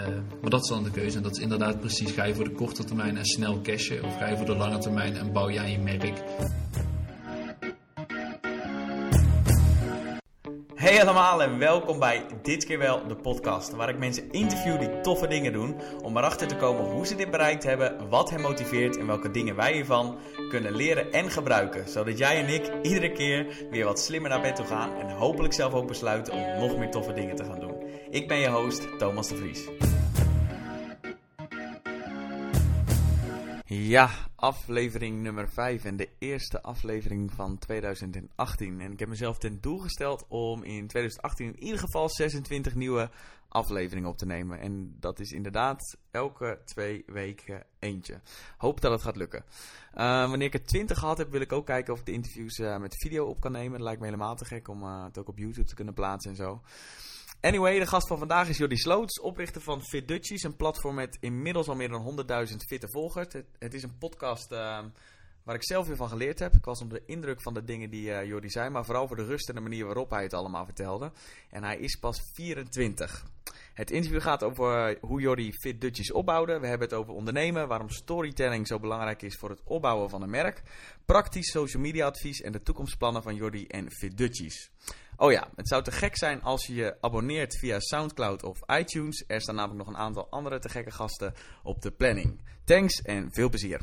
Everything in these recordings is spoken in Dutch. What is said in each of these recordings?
Uh, maar dat is dan de keuze. En dat is inderdaad precies: ga je voor de korte termijn en snel cashen, of ga je voor de lange termijn en bouw je je merk. Hey allemaal en welkom bij Dit keer wel de podcast, waar ik mensen interview die toffe dingen doen om erachter te komen hoe ze dit bereikt hebben, wat hen motiveert en welke dingen wij hiervan kunnen leren en gebruiken, zodat jij en ik iedere keer weer wat slimmer naar bed toe gaan en hopelijk zelf ook besluiten om nog meer toffe dingen te gaan doen. Ik ben je host Thomas de Vries. Ja, aflevering nummer 5 en de eerste aflevering van 2018. En ik heb mezelf ten doel gesteld om in 2018 in ieder geval 26 nieuwe afleveringen op te nemen. En dat is inderdaad elke twee weken eentje. Hoop dat het gaat lukken. Uh, wanneer ik er 20 gehad heb, wil ik ook kijken of ik de interviews uh, met video op kan nemen. Dat lijkt me helemaal te gek om uh, het ook op YouTube te kunnen plaatsen en zo. Anyway, de gast van vandaag is Jordi Sloots, oprichter van Fit Dutchies, een platform met inmiddels al meer dan 100.000 fitte volgers. Het, is een podcast uh, waar ik zelf weer van geleerd heb. Ik was onder de indruk van de dingen die uh, Jordi zei, maar vooral voor de rust en de manier waarop hij het allemaal vertelde. En hij is pas 24. Het interview gaat over uh, hoe Jordi Fit Dutchies opbouwde. We hebben het over ondernemen, waarom storytelling zo belangrijk is voor het opbouwen van een merk. Praktisch social media advies en de toekomstplannen van Jordi en Fit Dutchies. Oh ja, het zou te gek zijn als je je abonneert via Soundcloud of iTunes. Er staan namelijk nog een aantal andere te gekke gasten op de planning. Thanks en veel plezier.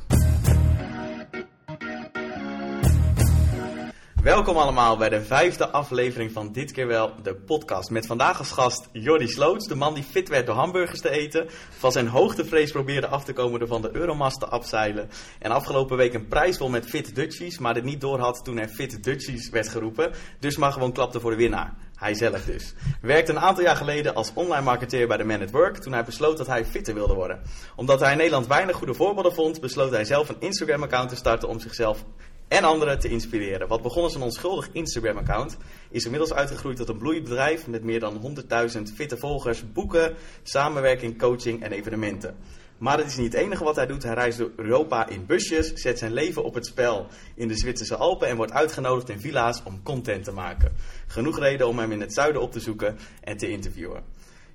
Welkom allemaal bij de vijfde aflevering van Dit keer wel de podcast. Met vandaag als gast Jordi Sloots, de man die fit werd door hamburgers te eten. Van zijn hoogtevrees probeerde af te komen door van de Euromast te afzeilen. En afgelopen week een prijs won met Fit Dutchies, maar dit niet doorhad toen er Fit Dutchies werd geroepen. Dus maar gewoon klapte voor de winnaar. Hij zelf dus. Werkte een aantal jaar geleden als online marketeer bij de Man at Work toen hij besloot dat hij fitter wilde worden. Omdat hij in Nederland weinig goede voorbeelden vond, besloot hij zelf een Instagram account te starten om zichzelf en anderen te inspireren. Wat begon als een onschuldig Instagram-account, is inmiddels uitgegroeid tot een bloeiend bedrijf met meer dan 100.000 fitte volgers, boeken, samenwerking, coaching en evenementen. Maar dat is niet het enige wat hij doet. Hij reist door Europa in busjes, zet zijn leven op het spel in de Zwitserse Alpen en wordt uitgenodigd in villa's om content te maken. Genoeg reden om hem in het zuiden op te zoeken en te interviewen.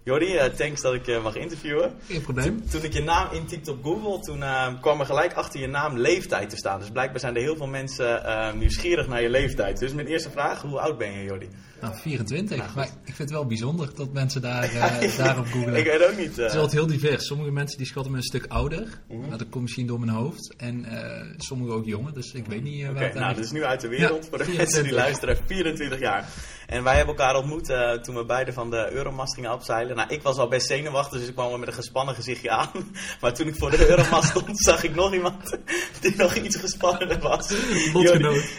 Jordi, uh, thanks dat ik je mag interviewen. Geen probleem. Toen, toen ik je naam intypte op Google, toen uh, kwam er gelijk achter je naam leeftijd te staan. Dus blijkbaar zijn er heel veel mensen uh, nieuwsgierig naar je leeftijd. Dus mijn eerste vraag, hoe oud ben je Jordi? Nou, 24. Nou, maar ik vind het wel bijzonder dat mensen daar, uh, daarop googlen. ik weet ook niet. Het is altijd heel divers. Sommige mensen die schatten me een stuk ouder. Mm -hmm. Dat komt misschien door mijn hoofd. En uh, sommigen ook jonger. Dus ik weet niet Oké, okay, nou, dat is nu uit de wereld. Ja, voor de 24. mensen die luisteren. 24 jaar. En wij hebben elkaar ontmoet toen we beide van de Euromast gingen afzeilen. Nou, ik was al best zenuwachtig, dus ik kwam wel met een gespannen gezichtje aan. Maar toen ik voor de Euromast stond, zag ik nog iemand die nog iets gespannender was.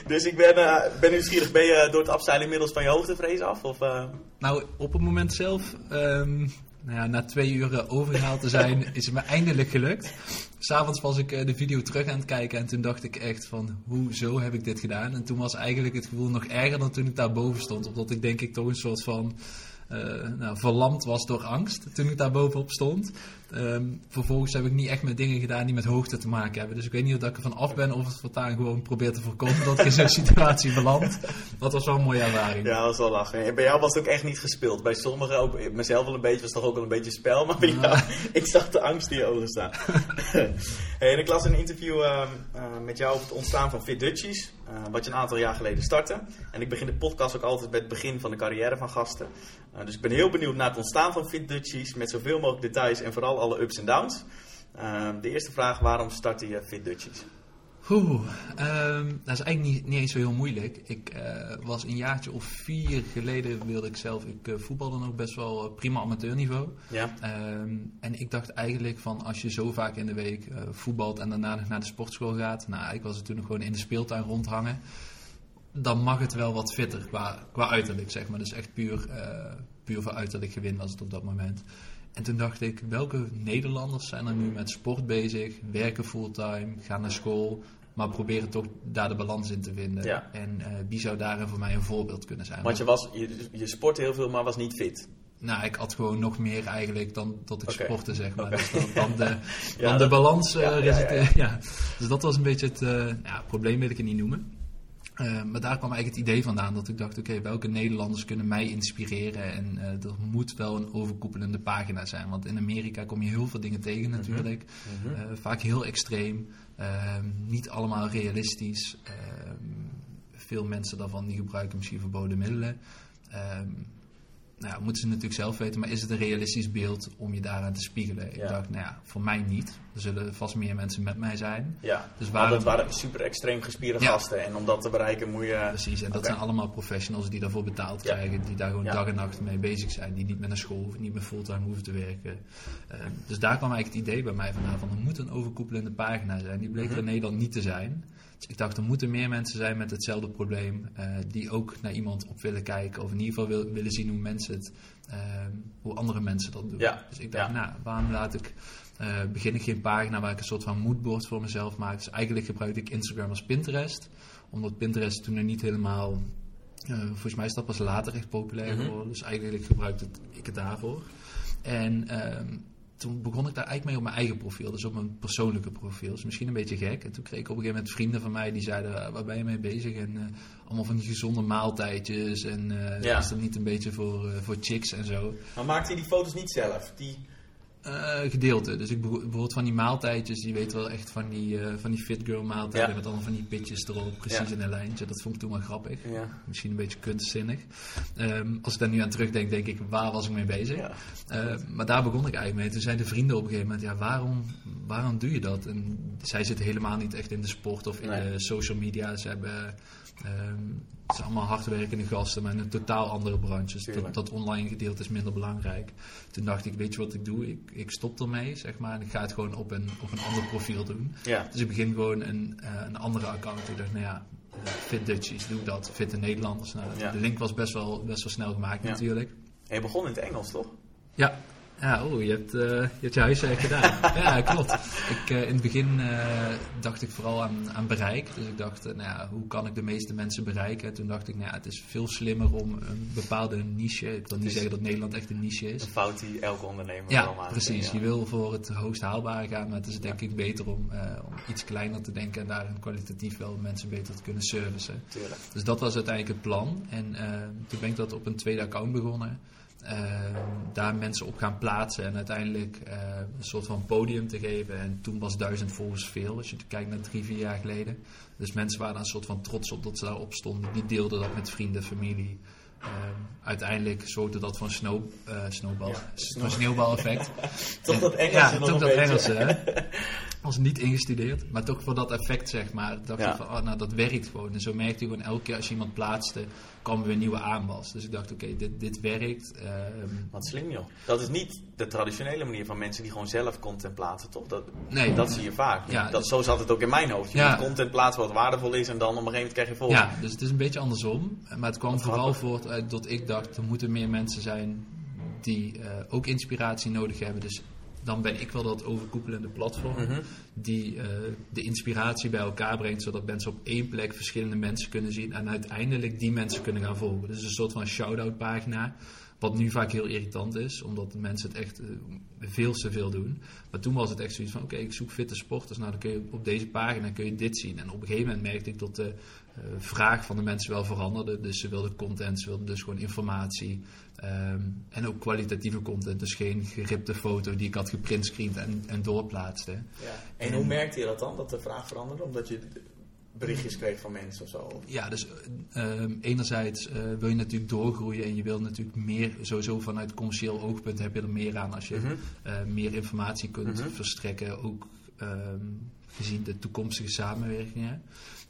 dus ik ben, ben nieuwsgierig. Ben je door het afzeilen inmiddels van je hoogtevrees af? Of, uh... Nou, op het moment zelf, um, nou ja, na twee uur overgehaald te zijn, is het me eindelijk gelukt. S'avonds was ik de video terug aan het kijken en toen dacht ik echt van, hoezo heb ik dit gedaan? En toen was eigenlijk het gevoel nog erger dan toen ik daar boven stond. Omdat ik denk ik toch een soort van... Uh, nou, verlamd was door angst toen ik daar bovenop stond. Um, vervolgens heb ik niet echt met dingen gedaan die met hoogte te maken hebben. Dus ik weet niet of ik er van af ben of het voortaan gewoon probeer te voorkomen dat ik in zo'n situatie beland. Dat was wel een mooie ervaring. Ja, dat was wel lachen. En bij jou was het ook echt niet gespeeld. Bij sommigen, ook, mezelf wel een beetje, was toch ook wel een beetje spel. Maar bij jou, ik zag de angst in je ogen staan. hey, en ik las een interview uh, uh, met jou over het ontstaan van Fit Dutchies. Uh, wat je een aantal jaar geleden startte. En ik begin de podcast ook altijd bij het begin van de carrière van gasten. Uh, dus ik ben heel benieuwd naar het ontstaan van Fit Dutchies. Met zoveel mogelijk details en vooral alle ups en downs. Uh, de eerste vraag, waarom startte je Fit Dutchies? Oeh, um, dat is eigenlijk niet, niet eens zo heel moeilijk. Ik uh, was een jaartje of vier geleden wilde ik zelf, ik uh, voetbalde nog best wel prima amateurniveau. Ja. Um, en ik dacht eigenlijk van als je zo vaak in de week uh, voetbalt en daarna naar de sportschool gaat. Nou, ik was er toen nog gewoon in de speeltuin rondhangen. Dan mag het wel wat fitter qua, qua uiterlijk, zeg maar. Dus echt puur, puur voor uiterlijk gewin was het op dat moment. En toen dacht ik, welke Nederlanders zijn er nu met sport bezig, werken fulltime, gaan naar school, maar proberen toch daar de balans in te vinden. Ja. En uh, wie zou daarin voor mij een voorbeeld kunnen zijn? Want je, was, je, je sportte heel veel, maar was niet fit. Nou, ik had gewoon nog meer eigenlijk dan dat ik okay. sportte, zeg maar. Okay. Dus dan, dan, de, ja, dan de balans uh, ja, ja, ja, Dus dat was een beetje het uh, probleem, wil ik het niet noemen. Eh, maar daar kwam eigenlijk het idee vandaan dat ik dacht, oké, welke Nederlanders kunnen mij inspireren? En eh er moet wel een overkoepelende pagina zijn. Want in Amerika kom je heel veel dingen tegen natuurlijk. Mhm. Eh, vaak heel extreem, ehm, niet allemaal realistisch. Ehm, veel mensen daarvan die gebruiken misschien verboden middelen. Ehm, nou moeten ze natuurlijk zelf weten, maar is het een realistisch beeld om je daaraan te spiegelen? Ik Ja. dacht, nou ja, voor mij niet. Er zullen vast meer mensen met mij zijn. Ja, Dus dat waren super extreem gespierde Ja. gasten. En om dat te bereiken moet je... Precies, en dat zijn allemaal professionals die daarvoor betaald Ja. krijgen, die daar gewoon dag en nacht mee bezig zijn, die niet met naar school hoeven, niet meer fulltime hoeven te werken. Eh, dus daar kwam eigenlijk het idee bij mij vandaan van er moet een overkoepelende pagina zijn. Die bleek er in Nederland niet te zijn. Dus ik dacht er moeten meer mensen zijn met hetzelfde probleem, eh, die ook naar iemand op willen kijken of in ieder geval wil- willen zien hoe mensen het, eh, hoe andere mensen dat doen. Ja. Dus ik dacht, Ja. nou, waarom laat ik eh, begin ik geen pagina waar ik een soort van moodboard voor mezelf maak. Dus eigenlijk gebruikte ik Instagram als Pinterest. Omdat Pinterest toen er niet helemaal... volgens mij is dat pas later echt populair Mhm. geworden. Dus eigenlijk gebruikte ik het daarvoor. En ehm, toen begon ik daar eigenlijk mee op mijn eigen profiel. Dus op mijn persoonlijke profiel. Dus misschien een beetje gek. En toen kreeg ik op een gegeven moment vrienden van mij die zeiden... "Ah, waar ben je mee bezig? En eh, allemaal van die gezonde maaltijdjes. En Ja. is dat niet een beetje voor, eh, voor chicks en zo. Maar maakte je die foto's niet zelf? Die... Eh, gedeelte. Dus ik bijvoorbeeld van die maaltijdjes, die weet wel echt van die, eh, van die fit girl maaltijden Ja. met allemaal van die pitjes erop, precies Ja. in een lijntje. Dat vond ik toen wel grappig. Ja. Misschien een beetje kunstzinnig. Ehm, als ik daar nu aan terugdenk, denk ik, waar was ik mee bezig? Ja. Eh, maar daar begon ik eigenlijk mee. Toen zeiden de vrienden op een gegeven moment, ja, waarom, waarom doe je dat? En zij zitten helemaal niet echt in de sport of in Nee. de social media. Ze hebben... ehm, het zijn allemaal hardwerkende gasten, maar in een totaal andere branche. Dus dat, dat online gedeelte is minder belangrijk. Toen dacht ik, weet je wat ik doe? Ik, ik stop ermee, zeg maar. En ik ga het gewoon op een, op een ander profiel doen. Ja. Dus ik begin gewoon een, eh, een andere account. Ik dacht, nou ja, Fit Dutchies, doe dat. Fit de Nederlanders. Nou, Ja. De link was best wel, best wel snel gemaakt Ja. natuurlijk. En je begon in het Engels, toch? Ja. Ja, oh, je hebt, je hebt je huiswerk gedaan. ja, klopt. Ik, eh, in het begin eh, dacht ik vooral aan, aan bereik. Dus ik dacht, eh, nou ja, hoe kan ik de meeste mensen bereiken? Toen dacht ik, nou ja, het is veel slimmer om een bepaalde niche... Ik wil niet zeggen dat Nederland echt een niche is. Een fout die elke ondernemer Ja, maakt. precies. Ja. Je wil voor het hoogst haalbare gaan, maar het is denk ik beter om, om iets kleiner te denken en daarin kwalitatief wel mensen beter te kunnen servicen. Tuurlijk. Dus dat was uiteindelijk het plan. En toen ben ik dat op een tweede account begonnen. Eh, daar mensen op gaan plaatsen en uiteindelijk eh, een soort van podium te geven. En toen was duizend volgers veel, als je kijkt naar drie, vier jaar geleden. Dus mensen waren daar een soort van trots op dat ze daarop stonden. Die deelden dat met vrienden, familie. Eh, uiteindelijk zorgde dat voor een snow, eh, snowball, Ja, een sneeuwbaleffect. Toch dat Engelse ja, nog toch een dat beetje. Engelse, hè? Was niet ingestudeerd, maar toch voor dat effect, zeg maar. Dacht Ja. ik van, oh, nou, dat werkt gewoon. En zo merkte ik gewoon elke keer als je iemand plaatste, kwam er weer nieuwe aanwas. Dus ik dacht, oké, dit, dit werkt. Ehm, Wat slim joh. Dat is niet de traditionele manier van mensen die gewoon zelf content plaatsen, toch? Dat, nee, dat zie je vaak. Ja, dat, dus- zo zat het ook in mijn hoofd. Je Ja. moet content plaatsen wat waardevol is en dan op een gegeven moment krijg je volgers. Ja, dus het is een beetje andersom. Maar het kwam vooral grappig. voort uit dat ik dacht, er moeten meer mensen zijn die eh, ook inspiratie nodig hebben. Dus dan ben ik wel dat overkoepelende platform Mhm. die eh, de inspiratie bij elkaar brengt, zodat mensen op één plek verschillende mensen kunnen zien en uiteindelijk die mensen kunnen gaan volgen. Dus een soort van shout-out pagina. Wat nu vaak heel irritant is, omdat de mensen het echt eh, veel te veel doen. Maar toen was het echt zoiets van, oké, ik zoek fitte sporters. Nou, dan kun je op deze pagina kun je dit zien. En op een gegeven moment merkte ik dat de vraag van de mensen wel veranderde. Dus ze wilden content, ze wilden dus gewoon informatie. ehm, en ook kwalitatieve content. Dus geen geripte foto die ik had geprintscreend en, en doorplaatste. Ja. En hoe merkte je dat dan, dat de vraag veranderde? Omdat je berichtjes kreeg van mensen of zo? Ja, dus eh, ehm, enerzijds eh, wil je natuurlijk doorgroeien en je wil natuurlijk meer, sowieso vanuit commercieel oogpunt heb je er meer aan als je Mhm. eh, meer informatie kunt Mhm. verstrekken, ook ehm, gezien de toekomstige samenwerkingen.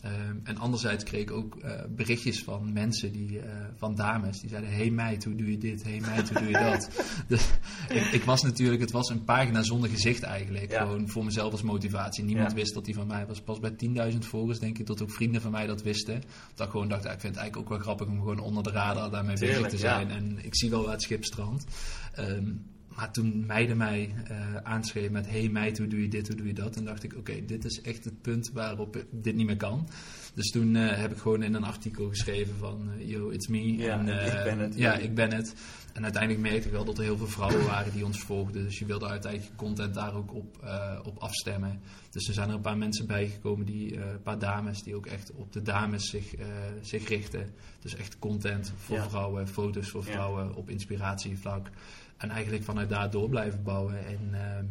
Ehm, en anderzijds kreeg ik ook eh, berichtjes van mensen, die, eh, van dames, die zeiden: Hey meid, hoe doe je dit? Hey meid, hoe doe je dat? dus, ik, ik was natuurlijk, het was een pagina zonder gezicht eigenlijk. Ja. Gewoon voor mezelf als motivatie. Niemand Ja. wist dat die van mij was. Pas bij 10.000 volgers, denk ik, dat ook vrienden van mij dat wisten. Dat ik gewoon dacht: Ik vind het eigenlijk ook wel grappig om gewoon onder de radar daarmee bezig te ja. zijn. En ik zie wel waar het schip strandt. Ehm, maar toen meiden mij eh aanschreven met... Hey meid, hoe doe je dit, hoe doe je dat? En dacht ik, oké, dit is echt het punt waarop dit niet meer kan. Dus toen eh, heb ik gewoon in een artikel geschreven van... eh, yo, it's me. Ja, en, ik ben het. Ja, ik ben het. En uiteindelijk merkte ik wel dat er heel veel vrouwen waren die ons volgden. Dus je wilde uiteindelijk je content daar ook op, op afstemmen. Dus er zijn er een paar mensen bijgekomen, die, een paar dames, die ook echt op de dames zich, zich richten. Dus echt content voor Ja. vrouwen, foto's voor Ja. vrouwen op inspiratievlak. En eigenlijk vanuit daar door blijven bouwen. En ehm,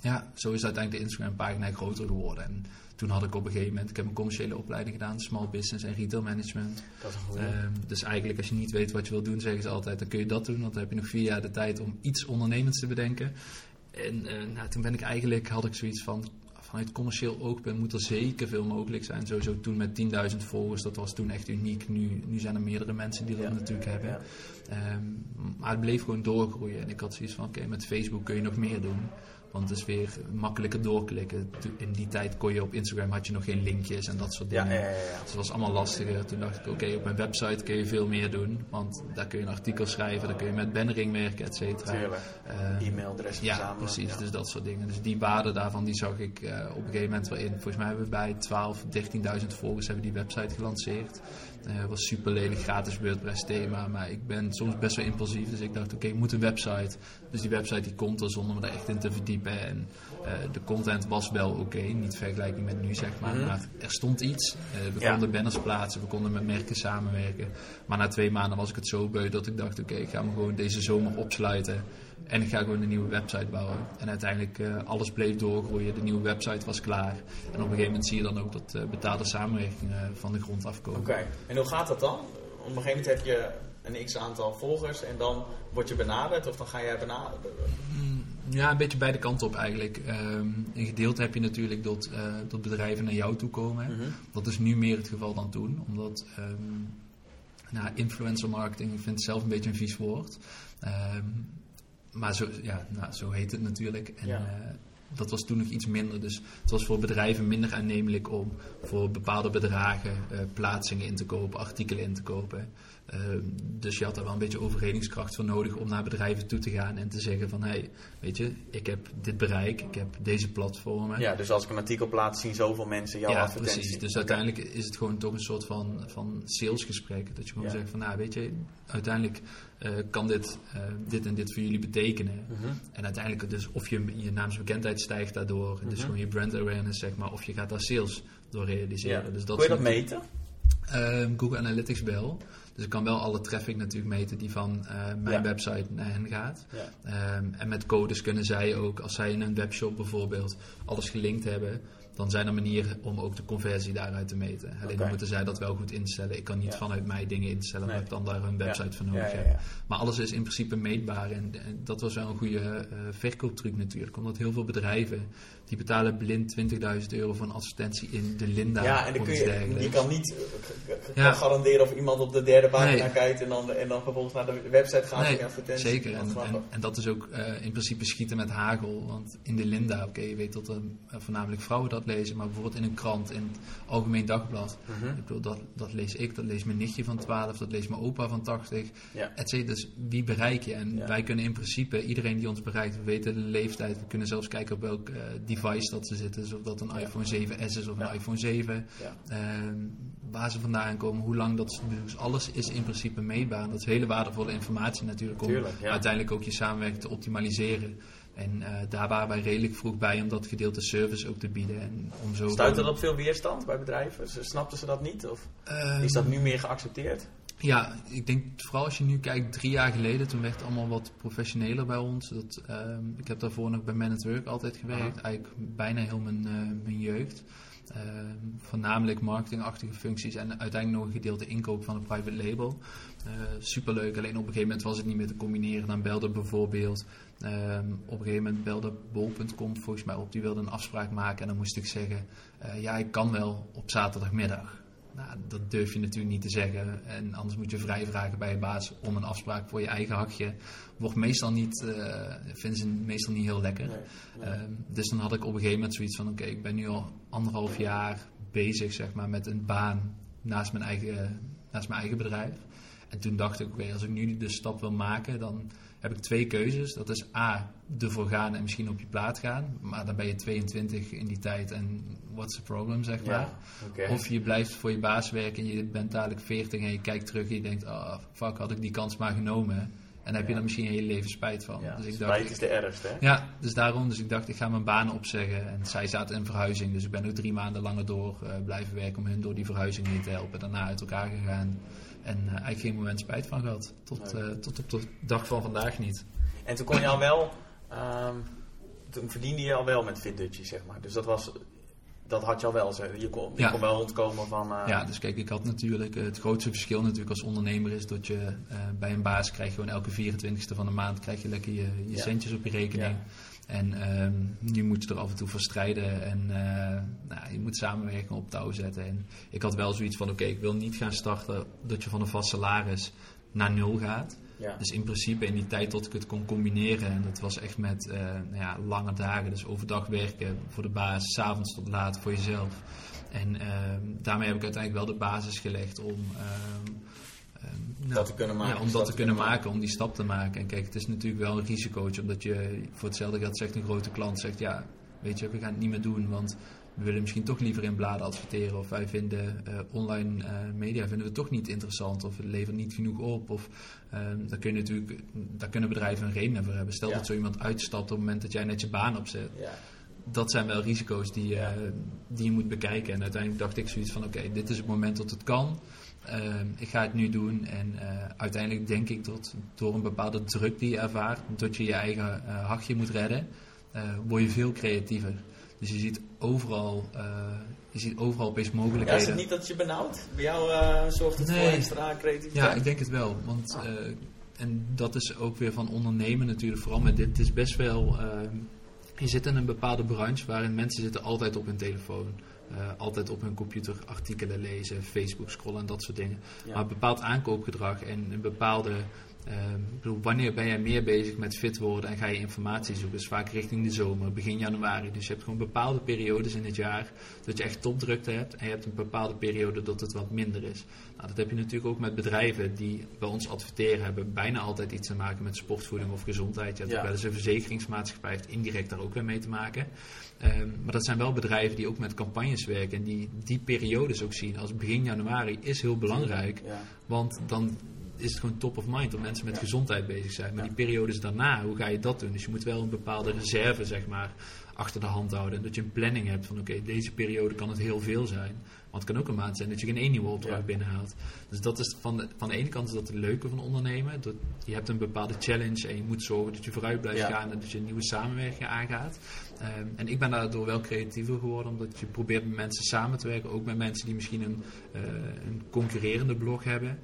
ja, zo is uiteindelijk de Instagram pagina groter geworden. En toen had ik op een gegeven moment, ik heb een commerciële opleiding gedaan, small business en retail management. Dat is een goede. Ehm, dus eigenlijk als je niet weet wat je wil doen, zeggen ze altijd, dan kun je dat doen. Want dan heb je nog vier jaar de tijd om iets ondernemends te bedenken. En eh, nou, toen ben ik eigenlijk, had ik zoiets van, vanuit commercieel oogpunt moet er zeker veel mogelijk zijn. Sowieso toen met 10.000 volgers, dat was toen echt uniek. Nu, nu zijn er meerdere mensen die dat Ja. natuurlijk hebben. Ja. Ehm, maar het bleef gewoon doorgroeien. En ik had zoiets van, oké, met Facebook kun je nog meer doen. Want het is weer makkelijker doorklikken. In die tijd kon je op Instagram had je nog geen linkjes en dat soort dingen. ja, ja, ja. Dus het was allemaal lastiger. Toen dacht ik, oké, op mijn website kun je veel meer doen. Want daar kun je een artikel schrijven, daar kun je met bannering werken, et cetera. Tuurlijk. E-mailadressen ja, verzamelen. precies. Ja. Dus dat soort dingen. Dus die waarde daarvan, die zag ik eh, op een gegeven moment wel in. Volgens mij hebben we bij 12, 13.000 volgers hebben die website gelanceerd. Het was super lelijk, gratis WordPress thema. Maar ik ben soms best wel impulsief. Dus ik dacht, oké, ik moet een website. Dus die website die komt er zonder me er echt in te verdiepen. En eh, de content was wel oké. Niet vergelijking met nu, zeg maar. Mhm. Maar er stond iets. Eh, we Ja. konden banners plaatsen. We konden met merken samenwerken. Maar na twee maanden was ik het zo beu dat ik dacht, oké, ik ga me gewoon deze zomer opsluiten. En ik ga gewoon een nieuwe website bouwen. En uiteindelijk uh, alles bleef doorgroeien. De nieuwe website was klaar. En op een gegeven moment zie je dan ook dat uh, betaalde samenwerkingen van de grond afkomen. Oké, okay. en hoe gaat dat dan? Op een gegeven moment heb je een x aantal volgers en dan word je benaderd of dan ga jij benaderen? Ja, een beetje beide kanten op eigenlijk. Um, een gedeelte heb je natuurlijk dat, uh, dat bedrijven naar jou toe komen. Mhm. Dat is nu meer het geval dan toen. Omdat um, nou, influencer marketing, ik vind het zelf een beetje een vies woord. Um, maar zo, ja, nou, zo heet het natuurlijk. En, ja. uh, dat was toen nog iets minder. Dus het was voor bedrijven minder aannemelijk om voor bepaalde bedragen uh, plaatsingen in te kopen, artikelen in te kopen. Uh, dus je had daar wel een beetje overredingskracht voor nodig om naar bedrijven toe te gaan en te zeggen van hé, hey, weet je, ik heb dit bereik, ik heb deze platformen. Ja, dus als ik een artikel plaats, zien zoveel mensen jouw ja, advertentie. precies. Dus uiteindelijk is het gewoon toch een soort van, van salesgesprek. Dat je gewoon Ja. zegt van nou weet je, uiteindelijk uh, kan dit, uh, dit en dit voor jullie betekenen. Mhm. En uiteindelijk dus of je, je naamsbekendheid stijgt daardoor, dus Mhm. gewoon je brand awareness zeg maar, of je gaat daar sales door realiseren. Ja. Dus dat Kun je dat meten? Um, Google Analytics wel. Dus ik kan wel alle traffic natuurlijk meten die van uh, mijn Ja. website naar hen gaat. Ja. Um, en met codes kunnen zij ook, als zij in een webshop bijvoorbeeld alles gelinkt hebben, dan zijn er manieren om ook de conversie daaruit te meten. Alleen dan moeten zij dat wel goed instellen. Ik kan niet Ja. vanuit mij dingen instellen, Nee. omdat ik dan daar een website Ja. voor nodig Ja, heb. Maar alles is in principe meetbaar en, en dat was wel een goede uh, verkooptruc natuurlijk. Omdat heel veel bedrijven, die betalen blind 20.000 euro voor een advertentie in de Linda Ja, en dan kun je, kan niet eh, Ja. garanderen of iemand op de derde pagina Nee. kijkt en dan, en dan vervolgens naar de website gaat Nee, en advertentie. Zeker, en, en, en dat is ook uh, in principe schieten met hagel. Want in de Linda, oké, je weet dat er voornamelijk vrouwen dat lezen, maar bijvoorbeeld in een krant, in het Algemeen Dagblad. Mhm. Ik bedoel, dat, dat lees ik, dat leest mijn nichtje van 12, dat leest mijn opa van 80. Ja. Et cetera. Dus wie bereik je? En Ja. wij kunnen in principe, iedereen die ons bereikt, we weten de leeftijd, we kunnen zelfs kijken op welk uh, device dat ze zitten. Dus of dat een iPhone 7S is of een iPhone 7. Ja. Ehm, waar ze vandaan komen, hoe lang dat. Dus alles is in principe meetbaar. En dat is hele waardevolle informatie natuurlijk om Tuurlijk, uiteindelijk ook je samenwerking te optimaliseren. En eh, daar waren wij redelijk vroeg bij om dat gedeelte service ook te bieden. En om zo Stuit dat op veel weerstand bij bedrijven? Snapten ze dat niet? Of Ehm, is dat nu meer geaccepteerd? Ja, ik denk vooral als je nu kijkt, drie jaar geleden, toen werd het allemaal wat professioneler bij ons. Dat, ehm, ik heb daarvoor nog bij Man at Work altijd gewerkt, eigenlijk bijna heel mijn, eh, mijn jeugd. Ehm, voornamelijk marketingachtige functies en uiteindelijk nog een gedeelte inkoop van een private label. Eh, superleuk, alleen op een gegeven moment was het niet meer te combineren. Dan belde bijvoorbeeld, ehm, op een gegeven moment belde bol.com volgens mij op, die wilde een afspraak maken. En dan moest ik zeggen, eh, ja ik kan wel op zaterdagmiddag. Nou, dat durf je natuurlijk niet te zeggen. En anders moet je vrij vragen bij je baas om een afspraak voor je eigen hakje. Wordt meestal niet, eh vinden ze meestal niet heel lekker. Nee, nee. Ehm, dus dan had ik op een gegeven moment zoiets van: oké, ik ben nu al anderhalf jaar bezig zeg maar, met een baan naast mijn eigen, naast mijn eigen bedrijf. En toen dacht ik: oké, als ik nu de stap wil maken, dan heb ik twee keuzes. Dat is A, ervoor gaan en misschien op je plaat gaan. Maar dan ben je 22 in die tijd en what's the problem, zeg maar. Ja. Of je blijft voor je baas werken en je bent dadelijk 40 en je kijkt terug en je denkt, oh fuck, had ik die kans maar genomen. En dan heb je Ja. er misschien je hele leven spijt van. Ja, dus ik spijt dacht, is de ergste, hè? ja, dus daarom, dus ik dacht, ik ga mijn baan opzeggen. En zij zaten in verhuizing, dus ik ben ook drie maanden langer door eh, blijven werken om hun door die verhuizing heen te helpen. Daarna uit elkaar gegaan en eh, eigenlijk geen moment spijt van gehad. Tot, eh, tot op de dag van vandaag niet. En toen kon je al wel, ehm, toen verdiende je al wel met Fit Dutchie, zeg maar. Dus dat was, dat had je al wel. Je kon, je Ja. kon wel rondkomen van... eh, Ja, dus kijk, ik had natuurlijk eh, het grootste verschil natuurlijk als ondernemer is dat je eh, bij een baas krijg je gewoon elke 24ste van de maand krijg je lekker je, je Ja. centjes op je rekening. Ja. En ehm, nu moet je er af en toe voor strijden en eh, nou, je moet samenwerking op touw zetten. En ik had wel zoiets van, oké, ik wil niet gaan starten dat je van een vast salaris naar nul gaat. ja. Dus in principe in die tijd tot ik het kon combineren, en dat was echt met eh, nou ja, lange dagen, dus overdag werken voor de baas, s'avonds tot laat voor jezelf. En ehm, daarmee heb ik uiteindelijk wel de basis gelegd om, ehm, nou, dat te kunnen maken. ja, om dat te kunnen maken, om die stap te maken. En kijk, het is natuurlijk wel een risicootje, omdat je voor hetzelfde geld zegt een grote klant, zegt ja, weet je, we gaan het niet meer doen, want we willen misschien toch liever in bladen adverteren. Of wij vinden eh, online eh, media vinden we toch niet interessant. Of het levert niet genoeg op. Of ehm, daar, kun je natuurlijk, daar kunnen bedrijven een reden voor hebben. Stel Ja. dat zo iemand uitstapt op het moment dat jij net je baan opzet. Ja. Dat zijn wel risico's die, eh, die je moet bekijken. En uiteindelijk dacht ik zoiets van oké, dit is het moment dat het kan. Ehm, ik ga het nu doen. En eh, uiteindelijk denk ik dat door een bepaalde druk die je ervaart, dat je je eigen eh, hachje moet redden, eh, word je veel creatiever. Dus je ziet overal, eh, je ziet overal opeens Ja, is mogelijkheden. het niet dat je benauwd? Bij jou eh, zorgt het Nee. voor extra creativiteit? Ja, ik denk het wel. Want, Ah. eh, en dat is ook weer van ondernemen natuurlijk, vooral met dit. Het is best wel. je zit in een bepaalde branche waarin mensen zitten altijd op hun telefoon. Eh, altijd op hun computer artikelen lezen, Facebook scrollen en dat soort dingen. Ja. Maar een bepaald aankoopgedrag en een bepaalde. Ehm, ik bedoel, wanneer ben jij meer bezig met fit worden en ga je informatie zoeken? Dus vaak richting de zomer, begin januari. Dus je hebt gewoon bepaalde periodes in het jaar dat je echt topdrukte hebt. En je hebt een bepaalde periode dat het wat minder is. Nou, dat heb je natuurlijk ook met bedrijven die bij ons adverteren, hebben bijna altijd iets te maken met sportvoeding of gezondheid. Je hebt Ja. wel eens een verzekeringsmaatschappij, heeft indirect daar ook weer mee te maken. Ehm, maar dat zijn wel bedrijven die ook met campagnes werken en die die periodes ook zien als begin januari is heel belangrijk. Ja. Want dan is het gewoon top of mind dat mensen met Ja. gezondheid bezig zijn. Maar Ja. die periodes daarna, hoe ga je dat doen? Dus je moet wel een bepaalde reserve, zeg maar, achter de hand houden. En dat je een planning hebt van, oké, deze periode kan het heel veel zijn. Want het kan ook een maand zijn dat je geen één nieuwe opdracht Ja. binnenhaalt. Dus dat is van de, van de ene kant is dat het leuke van ondernemen. Dat je hebt een bepaalde challenge en je moet zorgen dat je vooruit blijft gaan en dat je een nieuwe samenwerking aangaat. Ehm, en ik ben daardoor wel creatiever geworden, omdat je probeert met mensen samen te werken. Ook met mensen die misschien een, eh, een concurrerende blog hebben.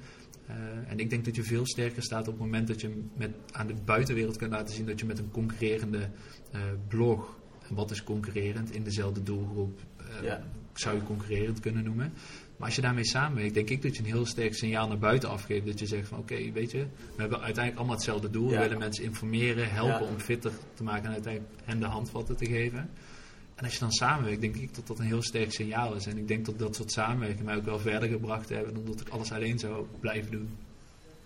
Eh, en ik denk dat je veel sterker staat op het moment dat je met, aan de buitenwereld kan laten zien dat je met een concurrerende eh, blog, wat is concurrerend in dezelfde doelgroep, eh, zou je concurrerend kunnen noemen. Maar als je daarmee samenwerkt, denk ik dat je een heel sterk signaal naar buiten afgeeft. Dat je zegt van oké, weet je, we hebben uiteindelijk allemaal hetzelfde doel. Ja. We willen mensen informeren, helpen Ja. om fitter te maken en uiteindelijk hen de handvatten te geven. En als je dan samenwerkt, denk ik dat dat een heel sterk signaal is. En ik denk dat dat soort samenwerking mij ook wel verder gebracht hebben dan dat ik alles alleen zou blijven doen.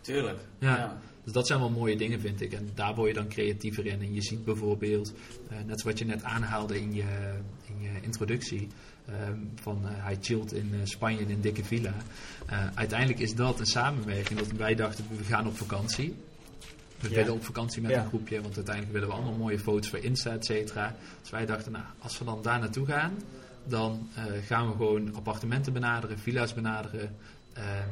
Tuurlijk. Ja. Dus dat zijn wel mooie dingen, vind ik. En daar word je dan creatiever in. En je ziet bijvoorbeeld, eh, net zoals wat je net aanhaalde in je, in je introductie, ehm, van eh, hij chillt in eh, Spanje in een dikke villa. Uiteindelijk is dat een samenwerking. Dat wij dachten, we gaan op vakantie. We willen op vakantie met een groepje, want uiteindelijk willen we allemaal mooie foto's voor Insta, et cetera. Dus wij dachten, nou, als we dan daar naartoe gaan, dan eh, gaan we gewoon appartementen benaderen, villa's benaderen. ehm,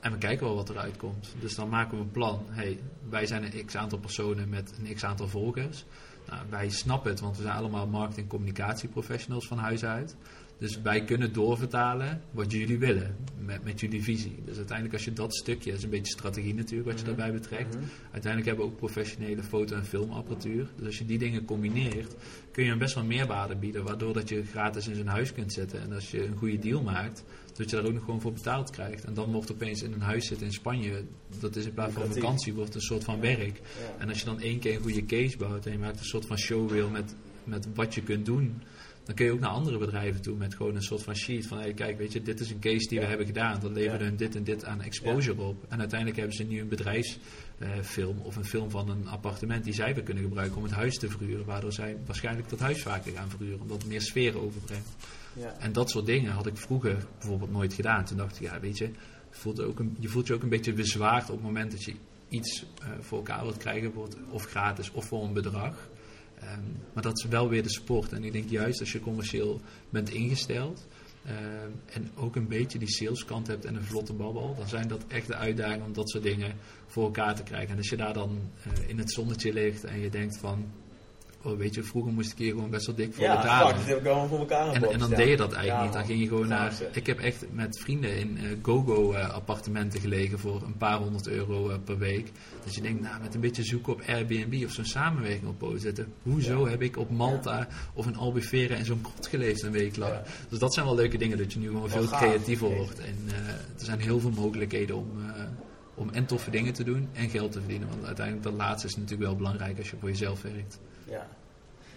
en we kijken wel wat eruit komt. Dus dan maken we een plan. Hey, wij zijn een x aantal personen met een x aantal volgers. Nou, wij snappen het, want we zijn allemaal marketing- en communicatieprofessionals van huis uit. Dus wij kunnen doorvertalen wat jullie willen met, met jullie visie. Dus uiteindelijk als je dat stukje, dat is een beetje strategie natuurlijk wat je Mhm. daarbij betrekt. Mhm. Uiteindelijk hebben we ook professionele foto- en filmapparatuur. Dus als je die dingen combineert, kun je een best wel meerwaarde bieden. Waardoor dat je gratis in zijn huis kunt zitten. En als je een goede deal maakt, dat je daar ook nog gewoon voor betaald krijgt. En dan wordt opeens in een huis zitten in Spanje, dat is in plaats van vakantie, wordt een soort van werk. En als je dan één keer een goede case bouwt en je maakt een soort van showreel met, met wat je kunt doen, dan kun je ook naar andere bedrijven toe met gewoon een soort van sheet van, hey, kijk, weet je, dit is een case die we hebben gedaan. Dan leveren hun dit en dit aan exposure op. En uiteindelijk hebben ze nu een bedrijfsfilm of een film van een appartement die zij weer kunnen gebruiken om het huis te verhuren, waardoor zij waarschijnlijk dat huis vaker gaan verhuren, omdat het meer sfeer overbrengt. Ja. En dat soort dingen had ik vroeger bijvoorbeeld nooit gedaan. Toen dacht ik, ja, weet je, je voelt, ook een, je voelt je ook een beetje bezwaard op het moment dat je iets eh, voor elkaar wilt krijgen, wordt of gratis of voor een bedrag. Ehm, maar dat is wel weer de sport. En ik denk juist als je commercieel bent ingesteld ehm, en ook een beetje die saleskant hebt en een vlotte babbel, dan zijn dat echt de uitdagingen om dat soort dingen voor elkaar te krijgen. En als je daar dan eh, in het zonnetje ligt en je denkt van, weet je, vroeger moest ik hier gewoon best wel dik voor Ja, betalen. fuck, dat heb ik allemaal voor elkaar En, en dan ja. deed je dat eigenlijk Ja, niet. Dan ging je gewoon naar. Ik heb echt met vrienden in eh, go-go eh, appartementen gelegen voor een paar honderd euro eh, per week. Dus je denkt, nou, met een beetje zoeken op Airbnb of zo'n samenwerking op poten zetten. Hoezo heb ik op Malta of in Albufeira in zo'n krot geleefd een week lang? Ja. Dus dat zijn wel leuke dingen, dat je nu gewoon Wel veel gaaf. creatiever wordt. En er zijn heel veel mogelijkheden om. om en toffe dingen te doen en geld te verdienen. Want uiteindelijk dat laatste is natuurlijk wel belangrijk als je voor jezelf werkt. Ja.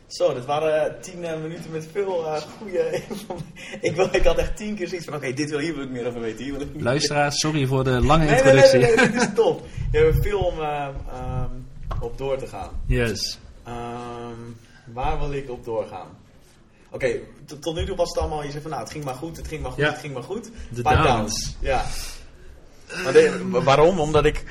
Zo, dat waren eh, tien eh, minuten met veel eh goede ik, wil, ik had echt tien keer zoiets van, oké, dit wil, hier wil ik meer over weten. Hier wil ik Luisteraars, sorry voor de lange Nee, nee, nee, introductie. nee, nee, dit is top. Je hebt veel om eh, ehm, op door te gaan. Yes. Ehm, waar wil ik op doorgaan? Oké, tot- tot nu toe was het allemaal, je zei van nou, het ging maar goed, het ging maar goed, Ja. het ging maar goed. De Maar downs. Ja. Maar de- waarom? Omdat ik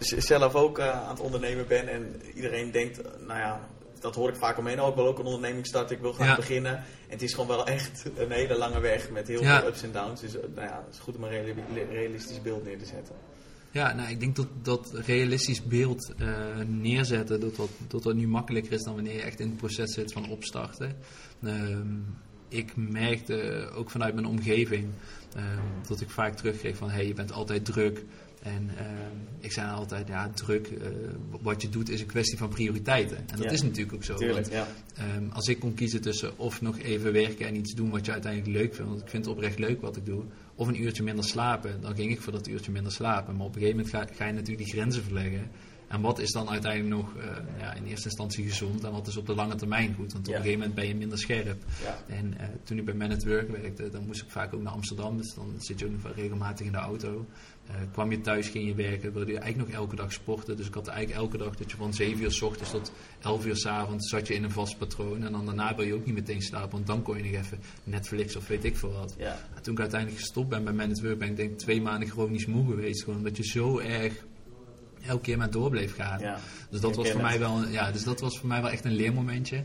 zelf ook aan het ondernemen ben en iedereen denkt, nou ja, dat hoor ik vaak omheen. Oh, ik wil ook een onderneming starten, ik wil graag Ja. beginnen. En het is gewoon wel echt een hele lange weg met heel Ja. veel ups en downs. Dus eh, nou ja, het is goed om een reali- realistisch beeld neer te zetten. Ja, nou, ik denk dat dat realistisch beeld eh, neerzetten, dat dat, dat dat nu makkelijker is dan wanneer je echt in het proces zit van opstarten. Ehm, ik merkte ook vanuit mijn omgeving ehm, dat ik vaak terugkreeg van, hey, je bent altijd druk. En ehm, ik zei altijd, ja, druk, eh, wat je doet is een kwestie van prioriteiten. En dat Ja. is natuurlijk ook zo. Tuurlijk, want ja. Ehm, als ik kon kiezen tussen of nog even werken en iets doen wat je uiteindelijk leuk vindt, want ik vind het oprecht leuk wat ik doe, of een uurtje minder slapen, dan ging ik voor dat uurtje minder slapen. Maar op een gegeven moment ga, ga je natuurlijk die grenzen verleggen. En wat is dan uiteindelijk nog eh, ja, in eerste instantie gezond en wat is op de lange termijn goed? Want op Ja. een gegeven moment ben je minder scherp. ja. En eh, toen ik bij Man at Work werkte, dan moest ik vaak ook naar Amsterdam. Dus dan zit je ook nog regelmatig in de auto. Eh, kwam je thuis, ging je werken, wilde je eigenlijk nog elke dag sporten. Dus ik had eigenlijk elke dag dat je van 7 uur s ochtends tot 11 uur s avonds zat je in een vast patroon. En dan daarna wil je ook niet meteen slapen, want dan kon je nog even Netflix of weet ik veel wat. ja. En toen ik uiteindelijk gestopt ben bij Man at Work, ben ik denk ik twee maanden chronisch moe geweest. Gewoon omdat je zo erg elke keer maar door bleef gaan. ja. Dus dat, was voor mij wel, ja, dus dat was voor mij wel echt een leermomentje.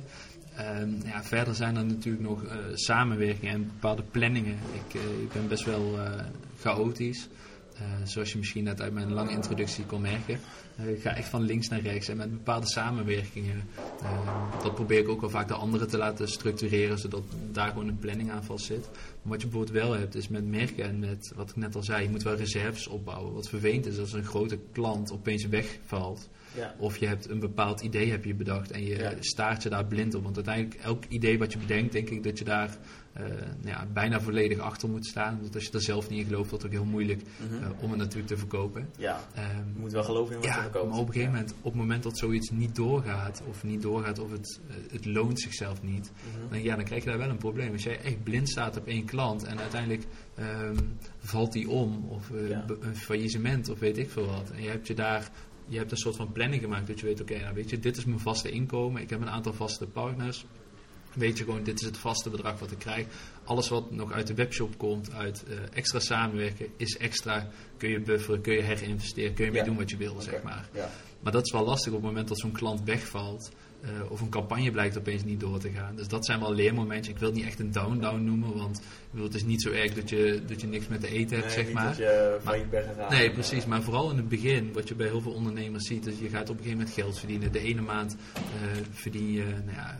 Ehm, ja, verder zijn er natuurlijk nog eh, samenwerkingen en bepaalde planningen. Ik, eh, ik ben best wel eh, chaotisch. Eh, zoals je misschien net uit mijn lange introductie kon merken. Eh, ik ga echt van links naar rechts en met bepaalde samenwerkingen. ehm, dat probeer ik ook wel vaak de anderen te laten structureren, zodat daar gewoon een planning aan vast zit. Maar wat je bijvoorbeeld wel hebt, is met merken en met wat ik net al zei, je moet wel reserves opbouwen. Wat vervelend is als een grote klant opeens wegvalt. ja. Of je hebt een bepaald idee heb je bedacht en je Ja. staart je daar blind op. Want uiteindelijk, elk idee wat je bedenkt, denk ik dat je daar eh, ja, bijna volledig achter moet staan. Want als je er zelf niet in gelooft, wordt het ook heel moeilijk Mhm. eh, om het natuurlijk te verkopen. ja. Ehm, Je moet wel geloven in wat je ja, verkoopt. maar op een gegeven moment, op het moment dat zoiets niet doorgaat, of niet doorgaat, of het, eh, het loont zichzelf niet, Mhm. dan, ja, dan krijg je daar wel een probleem. Als jij echt blind staat op één klant en uiteindelijk ehm, valt die om, of een faillissement, of weet ik veel wat. En je hebt je daar, je hebt een soort van planning gemaakt dat je weet, oké, nou weet je, dit is mijn vaste inkomen, ik heb een aantal vaste partners. Weet je gewoon, dit is het vaste bedrag wat ik krijg. Alles wat nog uit de webshop komt, uit eh, extra samenwerken, is extra. Kun je bufferen, kun je herinvesteren, kun je mee Ja. doen wat je wil, zeg maar. Ja. Maar dat is wel lastig op het moment dat zo'n klant wegvalt. eh, of een campagne blijkt opeens niet door te gaan. Dus dat zijn wel leermomentjes. Ik wil het niet echt een down-down noemen. Want bedoel, het is niet zo erg dat je, dat je niks met te eten hebt, Nee, zeg maar. dat je Maar- gegaan. Nee, precies. Maar vooral in het begin, wat je bij heel veel ondernemers ziet, is je gaat op een gegeven moment geld verdienen. De ene maand eh, verdien je, nou ja,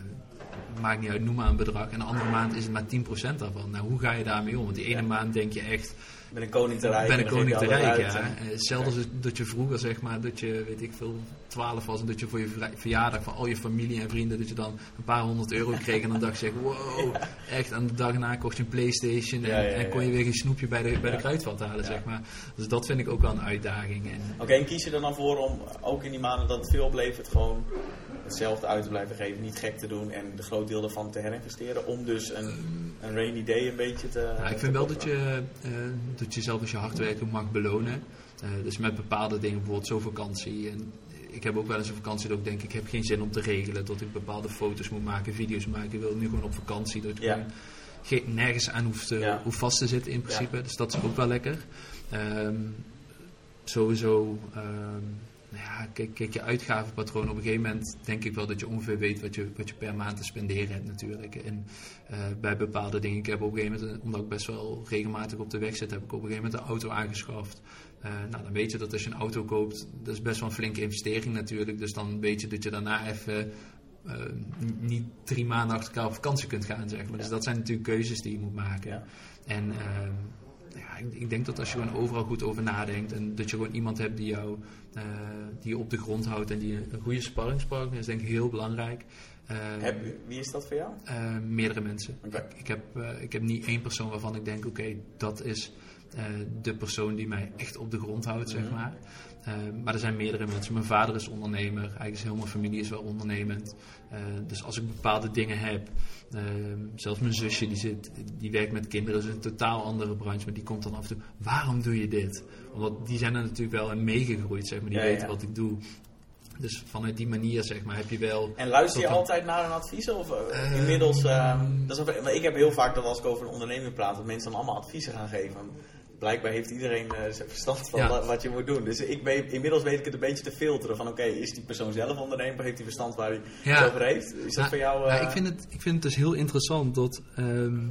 maakt niet uit, noem maar een bedrag. En de andere maand is het maar 10% daarvan. Nou, hoe ga je daarmee om? Want die ene Ja. maand denk je echt, ben een koning te rijk. ben en een koning te rijk, ja. en- Eh, Hetzelfde als dat je vroeger, zeg maar, dat je, weet ik veel, 12 was en dat je voor je verjaardag van al je familie en vrienden, dat je dan een paar honderd euro kreeg en dan dacht je, wow, echt. En de dag na kocht je een Playstation en, Ja, ja, en kon je weer een snoepje bij de, bij de kruidvat halen, zeg maar. Dus dat vind ik ook wel een uitdaging. En, Oké, en kies je er dan voor om ook in die maanden dat het veel oplevert gewoon hetzelfde uit te blijven geven, niet gek te doen en de groot deel ervan te herinvesteren om dus een, een rainy day een beetje te. Ja, ik vind wel dat je, uh, dat je zelf als je hard werkt ook mag belonen. Uh, dus met bepaalde dingen, bijvoorbeeld zo'n vakantie. En ik heb ook wel eens een vakantie dat ik denk, ik heb geen zin om te regelen. Dat ik bepaalde foto's moet maken, video's maken. Ik wil nu gewoon op vakantie. Dat ik Ja. gewoon nergens aan hoef, te, Ja. vast te zitten in principe. Dus dat is ook wel lekker. Ehm, sowieso, ehm, ja, kijk, kijk je uitgavenpatroon. Op een gegeven moment denk ik wel dat je ongeveer weet wat je, wat je per maand te spenderen hebt natuurlijk. En eh, bij bepaalde dingen, ik heb op een gegeven moment, omdat ik best wel regelmatig op de weg zit, heb ik op een gegeven moment een auto aangeschaft. Eh, nou, dan weet je dat als je een auto koopt, dat is best wel een flinke investering natuurlijk. Dus dan weet je dat je daarna even eh, niet drie maanden achter elkaar op vakantie kunt gaan, zeg maar. Dus dat zijn natuurlijk keuzes die je moet maken. Ja. En ehm, ja, ik, ik denk dat als je gewoon overal goed over nadenkt en dat je gewoon iemand hebt die jou eh, die je op de grond houdt en die een goede sparringspartner is, denk ik heel belangrijk. Eh, Heb, wie is dat voor jou? eh, meerdere mensen. Ik, ik heb, ik heb niet één persoon waarvan ik denk, oké, dat is de persoon die mij echt op de grond houdt, zeg Mhm. maar. Eh, maar er zijn meerdere mensen. Mijn vader is ondernemer, eigenlijk is heel mijn familie is wel ondernemend. Eh, dus als ik bepaalde dingen heb, eh, zelfs mijn zusje die, zit, die werkt met kinderen, dat is een totaal andere branche, maar die komt dan af en toe, waarom doe je dit? Omdat die zijn er natuurlijk wel in meegegroeid, zeg maar, die Ja, weten ja. wat ik doe. Dus vanuit die manier, zeg maar, heb je wel... En luister je altijd naar een advies? Of eh, Ehm, inmiddels, dat is ik heb heel vaak dat als ik over een onderneming praat, dat mensen dan allemaal adviezen gaan geven. Blijkbaar heeft iedereen eh, zijn verstand van Ja. wat je moet doen. Dus ik weet, inmiddels weet ik het een beetje te filteren. Van oké, is die persoon zelf ondernemer? Heeft hij verstand waar hij Ja. het over heeft? Is dat Nou, voor jou... nou, eh, ik, vind het, ik vind het dus heel interessant dat ehm,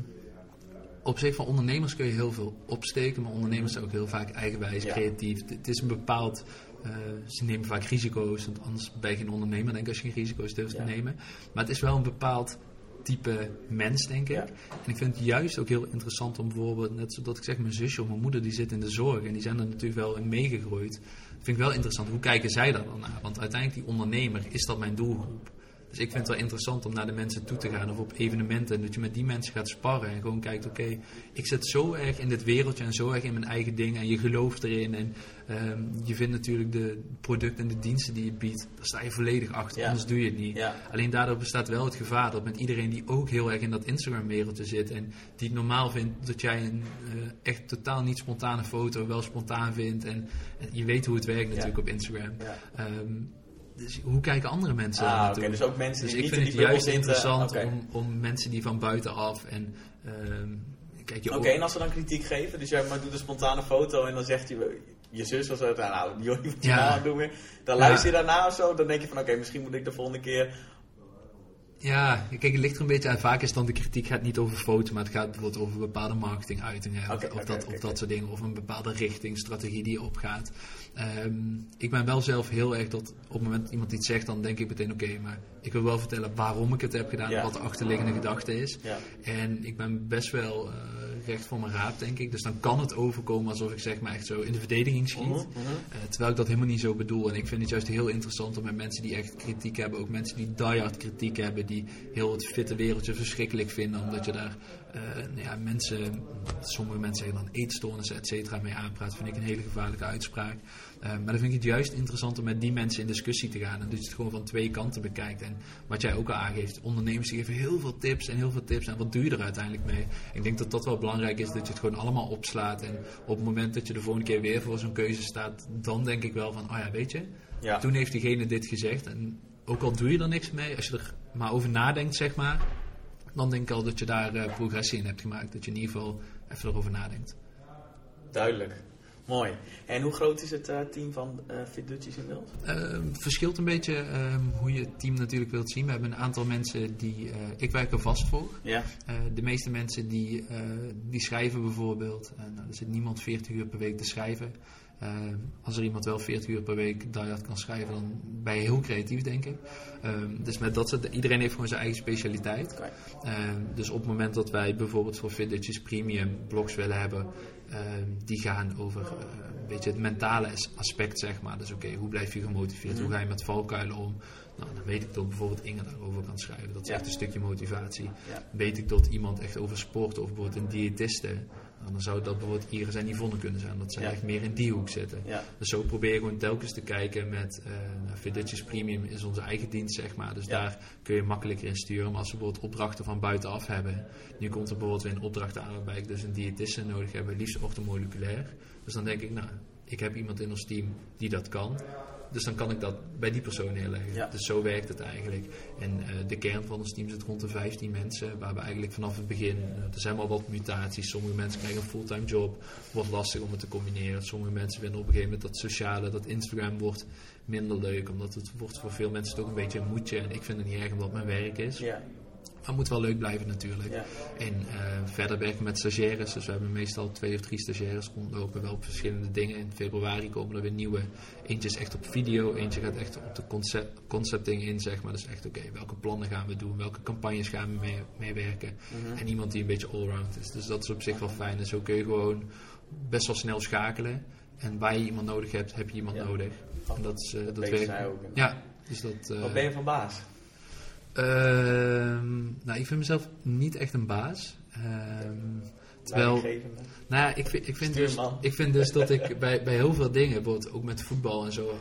op zich van ondernemers kun je heel veel opsteken, maar ondernemers zijn ook heel vaak eigenwijs, Ja. creatief. Het- is een bepaald, eh, ze nemen vaak risico's, want anders ben je geen ondernemer, denk ik, als je geen risico's durft Ja. te nemen. Maar het is wel een bepaald type mens, denk ik. Ja. En ik vind het juist ook heel interessant om bijvoorbeeld, net zoals ik zeg, mijn zusje of mijn moeder, die zit in de zorg en die zijn er natuurlijk wel in meegegroeid. vind ik wel interessant, hoe kijken zij daar dan naar? Want uiteindelijk, die ondernemer, is dat mijn doelgroep? Dus ik vind het wel interessant om naar de mensen toe te gaan of op evenementen. En dat je met die mensen gaat sparren en gewoon kijkt, oké, ik zit zo erg in dit wereldje en zo erg in mijn eigen ding. En je gelooft erin en ehm, je vindt natuurlijk de producten en de diensten die je biedt, daar sta je volledig achter, Ja. anders doe je het niet. Ja. Alleen daardoor bestaat wel het gevaar dat met iedereen die ook heel erg in dat Instagram-wereldje zit en die het normaal vindt dat jij een eh, echt totaal niet spontane foto wel spontaan vindt. En, en je weet hoe het werkt natuurlijk op Instagram. ja. Dus hoe kijken andere mensen Ah, oké, naartoe? dus ook mensen Dus die ik niet vind in het juist interessant om, om mensen die van buitenaf en ehm, kijk je Oké, en als ze dan kritiek geven, dus jij maar doet een spontane foto en dan zegt je, je zus of zo, nou, joh, wat je Ja. nou doen weer. Dan luister je daarna of zo, dan denk je van, oké, misschien moet ik de volgende keer... Ja, kijk, het ligt er een beetje aan. Vaak is dan de kritiek gaat niet over foto, maar het gaat bijvoorbeeld over bepaalde marketinguitingen. of- dat, of dat soort dingen. Of een bepaalde richting, strategie die opgaat. Ehm, ik ben wel zelf heel erg dat op het moment dat iemand iets zegt, dan denk ik meteen oké, maar ik wil wel vertellen waarom ik het heb gedaan Ja. wat de achterliggende gedachte is. Ja. En ik ben best wel eh, recht voor mijn raap, denk ik. Dus dan kan het overkomen alsof ik zeg maar echt zo in de verdediging schiet. Mhm, mhm. Eh, terwijl ik dat helemaal niet zo bedoel. En ik vind het juist heel interessant om met mensen die echt kritiek hebben, ook mensen die diehard kritiek hebben, die heel het fitte wereldje verschrikkelijk vinden, omdat je daar eh, nou ja, mensen, sommige mensen zeggen dan eetstoornissen, et cetera, mee aanpraat, vind ik een hele gevaarlijke uitspraak. Eh, maar dan vind ik het juist interessant om met die mensen in discussie te gaan en dat je het gewoon van twee kanten bekijkt. En wat jij ook al aangeeft, ondernemers die geven heel veel tips en heel veel tips. En wat doe je er uiteindelijk mee? Ik denk dat dat wel belangrijk is, dat je het gewoon allemaal opslaat. En op het moment dat je de volgende keer weer voor zo'n keuze staat, dan denk ik wel van, oh ja, weet je, Ja. toen heeft diegene dit gezegd. En ook al doe je er niks mee, als je er maar over nadenkt, zeg maar, dan denk ik al dat je daar eh, progressie in hebt gemaakt. Dat je in ieder geval even erover nadenkt. Duidelijk. Mooi. En hoe groot is het eh, team van eh Fit Dutchies inmiddels? Eh, Het verschilt een beetje ehm, hoe je het team natuurlijk wilt zien. We hebben een aantal mensen die... eh, ik werk er vast voor. Ja. Eh, de meeste mensen die, die schrijven bijvoorbeeld. Nou, er zit niemand 40 uur per week te schrijven. Als er iemand wel 40 uur per week diehard kan schrijven, dan ben je heel creatief, denk ik. Ehm, dus met dat soort, iedereen heeft gewoon zijn eigen specialiteit. Ehm, dus op het moment dat wij bijvoorbeeld voor Fitness Premium blogs willen hebben, ehm, die gaan over eh, een beetje het mentale as- aspect, zeg maar. Dus oké, hoe blijf je gemotiveerd? Mhm. Hoe ga je met valkuilen om? Nou, dan weet ik dat bijvoorbeeld Inge daarover kan schrijven. Dat is Ja. echt een stukje motivatie. Ja. Weet ik dat iemand echt over sport of bijvoorbeeld een diëtiste, dan zou dat bijvoorbeeld Iris en Yvonne kunnen zijn. Dat ze Ja. echt meer in die hoek zitten. Ja. Dus zo probeer je gewoon telkens te kijken met uh, Premium is onze eigen dienst, zeg maar. Dus Ja. daar kun je makkelijker in sturen. Maar als we bijvoorbeeld opdrachten van buitenaf hebben. Nu komt er bijvoorbeeld weer een opdracht aan waarbij ik dus een diëtiste nodig heb, liefst orthomoleculair. Dus dan denk ik, nou, ik heb iemand in ons team die dat kan. Dus dan kan ik dat bij die persoon neerleggen. Ja. Dus zo werkt het eigenlijk. En eh, de kern van ons team zit rond de 15 mensen. Waar we eigenlijk vanaf het begin. eh, er zijn wel wat mutaties. Sommige mensen krijgen een fulltime job. Wordt lastig om het te combineren. Sommige mensen vinden op een gegeven moment dat sociale, dat Instagram wordt minder leuk. Omdat het wordt voor veel mensen toch een beetje een moedje. En ik vind het niet erg omdat het mijn werk is. Ja. Maar het moet wel leuk blijven natuurlijk. Ja. En eh, verder werken met stagiaires. Dus we hebben meestal twee of drie stagiaires rondlopen. Wel op verschillende dingen. In februari komen er weer nieuwe. Eentje is echt op video. Eentje gaat echt op de concept, concepting in, zeg maar. Dus echt, oké, welke plannen gaan we doen? Welke campagnes gaan we mee, meewerken? Mhm. En iemand die een beetje allround is. Dus dat is op zich wel fijn. En zo kun je gewoon best wel snel schakelen. En waar je iemand nodig hebt, heb je iemand Ja. nodig. En dat, is, eh, dat werkt. ook. Ja, dus dat... eh, Wat ben je van baas? Ehm, nou, ik vind mezelf niet echt een baas. Ehm, terwijl, nou ja, ik vind, ik vind, dus, ik vind dus dat ik bij, bij heel veel dingen, bijvoorbeeld ook met voetbal en zo, eh,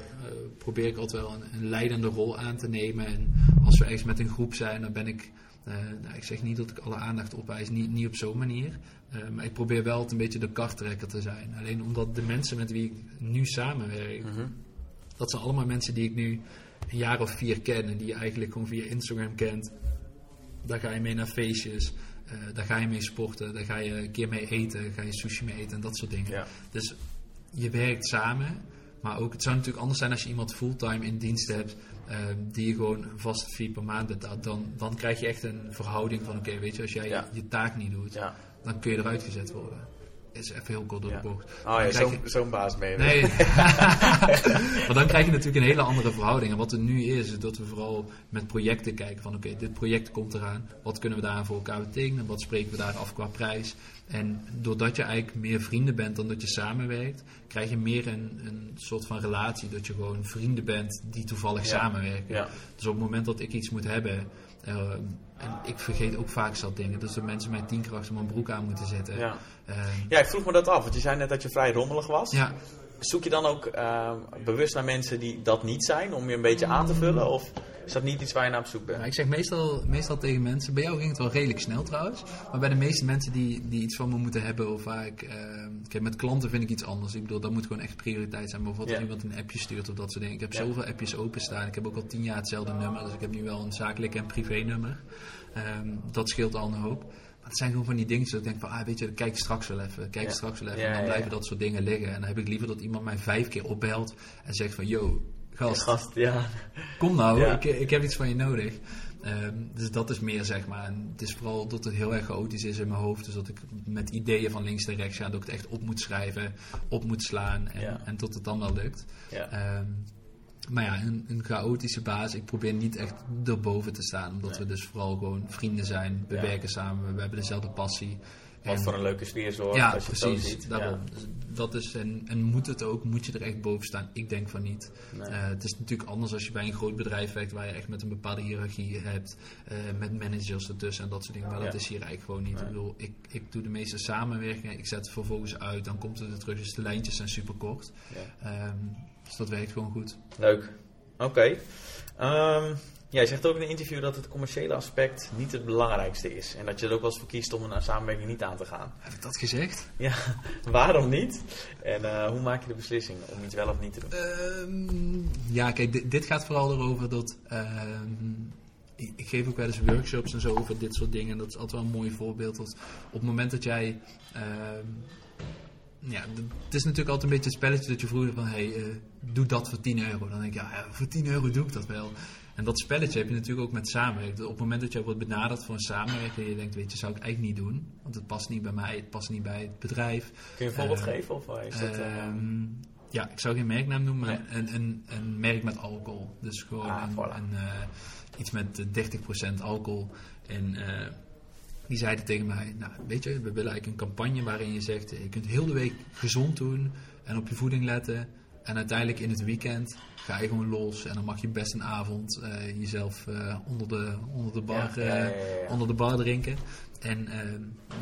probeer ik altijd wel een, een leidende rol aan te nemen. En als we ergens met een groep zijn, dan ben ik, eh, nou, ik zeg niet dat ik alle aandacht opwijs, niet, niet op zo'n manier. Eh, maar ik probeer wel altijd een beetje de karttrekker te zijn. Alleen omdat de mensen met wie ik nu samenwerk, Mhm. dat zijn allemaal mensen die ik nu een jaar of vier ken en die je eigenlijk gewoon via Instagram kent. Daar ga je mee naar feestjes, eh, daar ga je mee sporten, daar ga je een keer mee eten, ga je sushi mee eten en dat soort dingen. Ja. Dus je werkt samen, maar ook het zou natuurlijk anders zijn als je iemand fulltime in dienst hebt. eh, die je gewoon vaste fee per maand betaalt, dan, dan krijg je echt een verhouding van: oké, weet je, als jij Ja. je taak niet doet, Ja. dan kun je eruit gezet worden. Is even heel kort door Ja. de bocht. Oh ja, zo'n je- baas je. Nee. maar dan krijg je natuurlijk een hele andere verhouding. En wat er nu is, is dat we vooral met projecten kijken van oké, dit project komt eraan. Wat kunnen we daar voor elkaar betekenen? Wat spreken we daar af qua prijs? En doordat je eigenlijk meer vrienden bent dan dat je samenwerkt, krijg je meer een, een soort van relatie. Dat je gewoon vrienden bent die toevallig Ja. samenwerken. Ja. Dus op het moment dat ik iets moet hebben, eh, en ik vergeet ook vaak zat dingen. Dus dat mensen mij tien keer achter mijn broek aan moeten zetten. Ja. Eh, ja, ik vroeg me dat af, want je zei net dat je vrij rommelig was. ja, Zoek je dan ook ehm, bewust naar mensen die dat niet zijn, om je een beetje aan te vullen? Of is dat niet iets waar je naar op zoek bent? Ik zeg meestal, meestal tegen mensen, bij jou ging het wel redelijk snel trouwens, maar bij de meeste mensen die, die iets van me moeten hebben of waar ik, kijk met klanten vind ik iets anders. Ik bedoel, dat moet gewoon echt prioriteit zijn. Bijvoorbeeld als iemand een appje stuurt of dat soort dingen. Ik heb zoveel appjes openstaan. Ik heb ook al tien jaar hetzelfde nummer, dus ik heb nu wel een zakelijk en privé nummer. Ehm, dat scheelt al een hoop. Maar het zijn gewoon van die dingen dat ik denk van, ah weet je, kijk straks wel even, kijk Ja. straks wel even. En dan ja, blijven ja. dat soort dingen liggen. En dan heb ik liever dat iemand mij vijf keer opbelt en zegt van, yo, gast, Gast, ja. Kom nou, Ja. ik, ik heb iets van je nodig. Ehm, dus dat is meer, zeg maar. En het is vooral dat het heel erg chaotisch is in mijn hoofd. Dus dat ik met ideeën van links naar rechts ga. Dat ik het echt op moet schrijven, op moet slaan. En, Ja. en tot het dan wel lukt. ja. Ehm, maar ja, een, een chaotische baas. Ik probeer niet echt erboven te staan. Omdat Nee. we dus vooral gewoon vrienden zijn. We Ja. werken samen, we hebben dezelfde passie. Wat voor een leuke sfeer zorgt ja, als je het zo precies. ziet. Daarom. Dus dat is, en, en moet het ook, moet je er echt boven staan? Ik denk van niet. Ja. Nee. Eh, het is natuurlijk anders als je bij een groot bedrijf werkt waar je echt met een bepaalde hiërarchie hebt, eh, met managers ertussen en dat soort dingen. Maar dat Ja. is hier eigenlijk gewoon niet. Nee. Ik bedoel, ik, ik doe de meeste samenwerkingen, ik zet het vervolgens uit, dan komt het er terug. Dus de lijntjes zijn super kort. Ja. Ehm, dus dat werkt gewoon goed. Leuk. Oké. Ehm, ja, je zegt ook in een interview dat het commerciële aspect niet het belangrijkste is. En dat je er ook wel eens voor kiest om een samenwerking niet aan te gaan. Heb ik dat gezegd? Ja, waarom niet? En eh, hoe maak je de beslissing om iets wel of niet te doen? Ehm, ja, kijk, dit, dit gaat vooral erover dat. ehm, ik, geef ook wel eens workshops en zo over dit soort dingen. Dat is altijd wel een mooi voorbeeld. Dat op het moment dat jij. ehm, ja, het is natuurlijk altijd een beetje het spelletje dat je vroeger van: hey, eh, doe dat voor 10 euro. Dan denk ik, ja, voor 10 euro doe ik dat wel. En dat spelletje heb je natuurlijk ook met samenwerken. Op het moment dat je wordt benaderd voor een samenwerking en je denkt, weet je, zou ik eigenlijk niet doen. Want het past niet bij mij, het past niet bij het bedrijf. Kun je een voorbeeld eh, geven? Of eh, is dat, eh, Ehm, ja, ik zou geen merknaam noemen, maar Nee. een, een, een merk met alcohol. Dus gewoon Ah, een, voilà. een, eh, iets met eh, 30% alcohol. En eh, die zeiden tegen mij, nou weet je, we willen eigenlijk een campagne waarin je zegt, eh, je kunt heel de week gezond doen en op je voeding letten. En uiteindelijk in het weekend ga je gewoon los en dan mag je best een avond eh, jezelf eh, onder, de, onder, de bar, Ja, ja, ja, eh, onder de bar drinken. En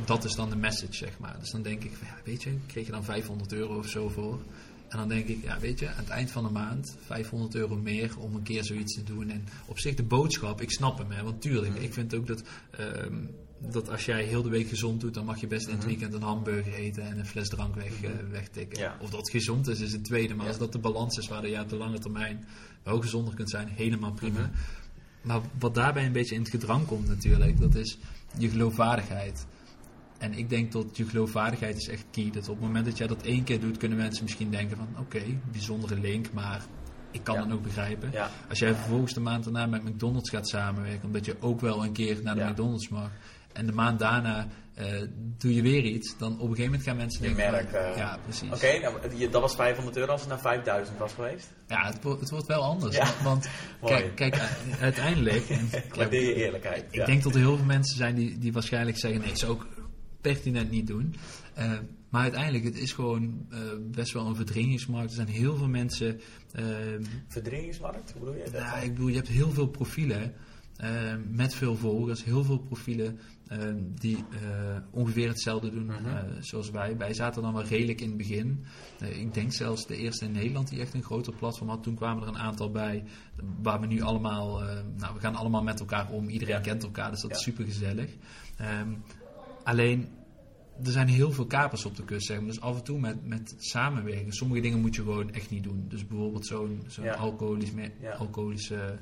dat is dan de message, zeg maar. Dus dan denk ik, van, weet je, kreeg je dan 500 euro of zo voor. En dan denk ik, ja, weet je, aan het eind van de maand 500 euro meer om een keer zoiets te doen. En op zich de boodschap, ik snap hem, hè, want tuurlijk, ik vind ook dat, ehm, dat als jij heel de week gezond doet, dan mag je best in het weekend een hamburger eten en een fles drank weg, eh, wegtikken. Ja. Of dat gezond is, is het tweede. Maar Ja. als dat de balans is waar je op de lange termijn wel gezonder kunt zijn, helemaal prima. Mhm. Maar wat daarbij een beetje in het gedrang komt natuurlijk, dat is je geloofwaardigheid. En ik denk dat je geloofwaardigheid is echt key. Dat op het moment dat jij dat één keer doet, kunnen mensen misschien denken van... Oké, bijzondere link, maar ik kan Ja. het ook begrijpen. Ja. Als jij vervolgens de maand daarna met McDonald's gaat samenwerken... omdat je ook wel een keer naar de Ja. McDonald's mag... en de maand daarna eh, doe je weer iets... dan op een gegeven moment gaan mensen denken... eh, ja, precies. Oké, nou, dat was 500 euro als het naar 5000 was geweest. Ja, het, wordt- het wordt wel anders. Ja. Want kijk, kijk, uiteindelijk... en- Ik waardeer je eerlijkheid. Ik denk dat er heel veel mensen zijn die, die waarschijnlijk zeggen: nee, zou ik pertinent niet doen. Eh, maar uiteindelijk, het is gewoon best wel een verdringingsmarkt. Er zijn heel veel mensen. eh, Verdringingsmarkt, hoe bedoel je dat? nou, ik bedoel, je hebt heel veel profielen eh, met veel volgers, heel veel profielen eh, die eh, ongeveer hetzelfde doen Mhm. eh, zoals wij. Wij zaten dan wel redelijk in het begin. Eh, ik denk zelfs de eerste in Nederland die echt een groter platform had. Toen kwamen er een aantal bij waar we nu allemaal, eh, nou we gaan allemaal met elkaar om. Iedereen Ja. kent elkaar, dus dat Ja. is super gezellig. alleen er zijn heel veel kapers op de kust, zeg maar. Dus af en toe met, met samenwerken. Sommige dingen moet je gewoon echt niet doen. Dus bijvoorbeeld zo'n zo'n Ja. alcoholisch, alcoholische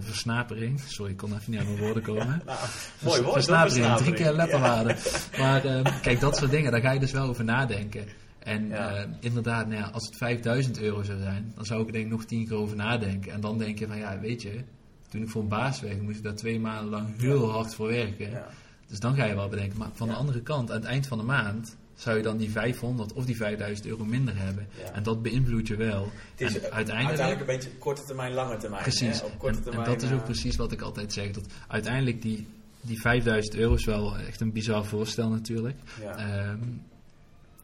versnapering. Sorry, ik kon even niet aan mijn woorden komen. Nou, mooi woord, Versnapering, drie keer letterwaarde. Maar eh, kijk, dat soort dingen, daar ga je dus wel over nadenken. En Ja. eh, inderdaad, nou ja, als het 5000 euro zou zijn, dan zou ik er denk ik nog tien keer over nadenken. En dan denk je van, ja, weet je, toen ik voor een baas werkte, moest ik daar twee maanden lang heel hard voor werken. Ja. Dus dan ga je wel bedenken. Maar van de andere kant, aan het eind van de maand, zou je dan die 500 of die 5000 euro minder hebben. Ja. En dat beïnvloedt je wel. Het is en uiteindelijk, een beetje korte termijn, lange termijn. Precies. Hè? Op korte En, termijn, en dat is ook eh, precies wat ik altijd zeg. Dat uiteindelijk die, die 5000 euro is wel echt een bizar voorstel natuurlijk. Ja. Ehm,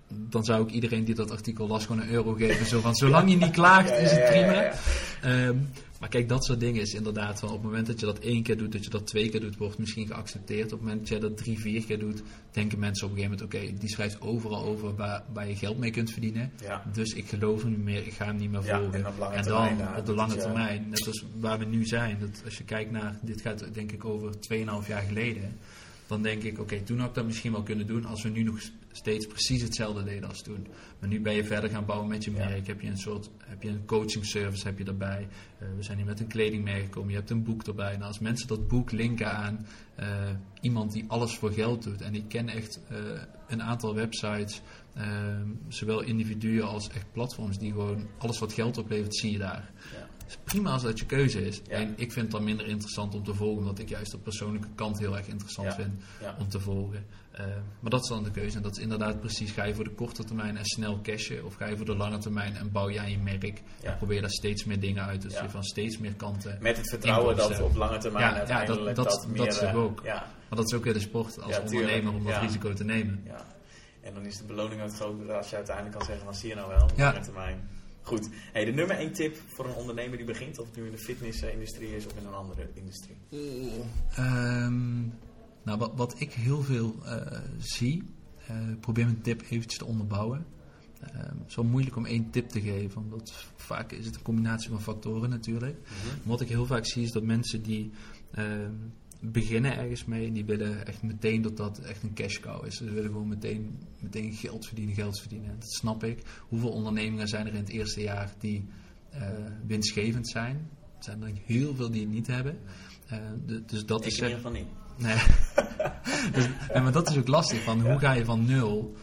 dan zou ik iedereen die dat artikel las gewoon een euro geven. Zo van, zolang je niet klaagt, is het prima. Ehm, maar kijk, dat soort dingen is inderdaad van op het moment dat je dat één keer doet, dat je dat twee keer doet, wordt misschien geaccepteerd. Op het moment dat je dat drie, vier keer doet, denken mensen op een gegeven moment, oké, die schrijft overal over waar, waar je geld mee kunt verdienen. Ja. Dus ik geloof hem niet meer, ik ga hem niet meer volgen. en dan termijn, ja, op de lange eh, termijn, net als waar we nu zijn. Dat als je kijkt naar, dit gaat denk ik over 2,5 jaar geleden. Dan denk ik, oké, toen had ik dat misschien wel kunnen doen als we nu nog steeds precies hetzelfde deden als toen. Maar nu ben je verder gaan bouwen met je Ja. merk. Heb je een soort, heb je een coaching service heb je erbij. Eh, we zijn hier met een kledingmerk gekomen. Je hebt een boek erbij. Nou, als mensen dat boek linken aan eh, iemand die alles voor geld doet. En ik ken echt eh, een aantal websites, zowel individuen als echt platforms, die gewoon alles wat geld oplevert, zie je daar. Ja. Het is prima als dat je keuze is. Ja. En ik vind het dan minder interessant om te volgen, omdat ik juist de persoonlijke kant heel erg interessant Ja. vind Ja. om te volgen. Eh, maar dat is dan de keuze. En dat is inderdaad precies, ga je voor de korte termijn en snel cashen, of ga je voor de lange termijn en bouw aan je merk. En probeer daar steeds meer dingen uit, dus je van steeds meer kanten. Met het vertrouwen dat op lange termijn Ja, dat- dat, dat- meer... dat eh, ook. Maar dat is ook weer de sport als ondernemer om dat risico te nemen. ja. En dan is de beloning ook groter als je uiteindelijk kan zeggen, dan zie je nou wel, op lange termijn. Goed. Hey, de nummer één tip voor een ondernemer die begint, of het nu in de fitnessindustrie is of in een andere industrie. Ehm, nou, wat, wat ik heel veel eh, zie, eh, probeer mijn tip eventjes te onderbouwen. Ehm, het is wel moeilijk om één tip te geven, omdat vaak is het een combinatie van factoren natuurlijk. Maar Wat ik heel vaak zie is dat mensen die ehm, beginnen ergens mee en die willen echt meteen dat dat echt een cash cow is. Ze willen gewoon meteen, meteen geld verdienen, geld verdienen. Dat snap ik. Hoeveel ondernemingen zijn er in het eerste jaar die eh, winstgevend zijn? Er zijn er heel veel die het niet hebben. Eh, de- dus dat Ik is ieder geval niet. Nee. dus, nee, maar dat is ook lastig. Van hoe ga je van nul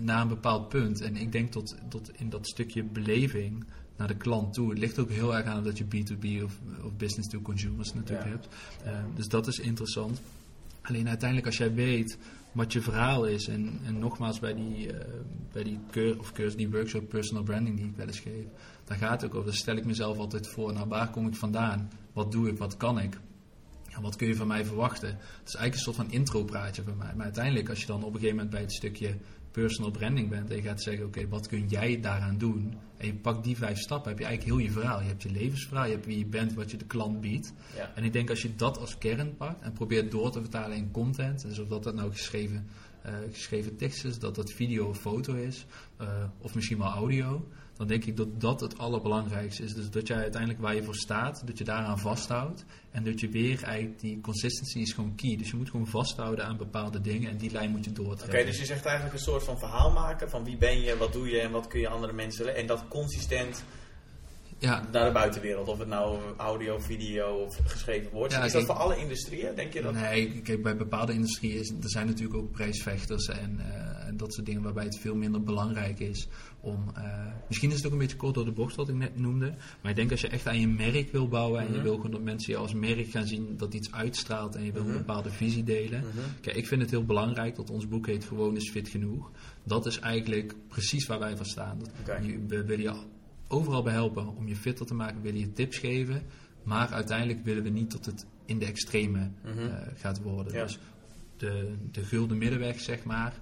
naar een bepaald punt? En ik denk dat, dat in dat stukje beleving naar de klant toe. Het ligt ook heel erg aan dat je B2B of, of business to consumers natuurlijk Ja. hebt. Eh, dus dat is interessant. Alleen uiteindelijk als jij weet wat je verhaal is. En, en nogmaals bij die, eh, bij die, keur, of cursus, die workshop personal branding die ik wel eens geef. Daar gaat het ook over. Daar stel ik mezelf altijd voor. Nou, waar kom ik vandaan? Wat doe ik? Wat kan ik? En wat kun je van mij verwachten? Het is eigenlijk een soort van intro-praatje bij mij. Maar uiteindelijk, als je dan op een gegeven moment bij het stukje personal branding bent en je gaat zeggen, oké, wat kun jij daaraan doen? En je pakt die vijf stappen, heb je eigenlijk heel je verhaal. Je hebt je levensverhaal, je hebt wie je bent, wat je de klant biedt. Ja. En ik denk als je dat als kern pakt en probeert door te vertalen in content, dus of dat dat nou geschreven, eh, geschreven tekst is, dat dat video of foto is, eh, of misschien wel audio, dan denk ik dat dat het allerbelangrijkste is. Dus dat jij uiteindelijk waar je voor staat, dat je daaraan vasthoudt. En dat je weer eigenlijk, die consistency is gewoon key. Dus je moet gewoon vasthouden aan bepaalde dingen en die lijn moet je Oké, doortrekken. dus je zegt eigenlijk een soort van verhaal maken van wie ben je, wat doe je en wat kun je andere mensen leren. En dat consistent Ja, naar de buitenwereld. Of het nou audio, video of geschreven. Ja, is dat kijk- voor alle industrieën, denk je dat? Nee, kijk, bij bepaalde industrieën is, er zijn natuurlijk ook prijsvechters en, eh, en dat soort dingen waarbij het veel minder belangrijk is om. eh, misschien is het ook een beetje kort door de bocht wat ik net noemde, maar ik denk als je echt aan je merk wil bouwen en je Mhm. wil gewoon dat mensen je als merk gaan zien dat iets uitstraalt en je wil Mhm. een bepaalde visie delen. Mhm. Kijk, ik vind het heel belangrijk dat ons boek heet Gewoon is fit genoeg. Dat is eigenlijk precies waar wij voor staan. Dat, we willen je overal bij helpen om je fitter te maken, we willen je tips geven. Maar uiteindelijk willen we niet dat het in de extreme Mhm. eh, gaat worden. Ja. Dus de, de gulden middenweg, zeg maar,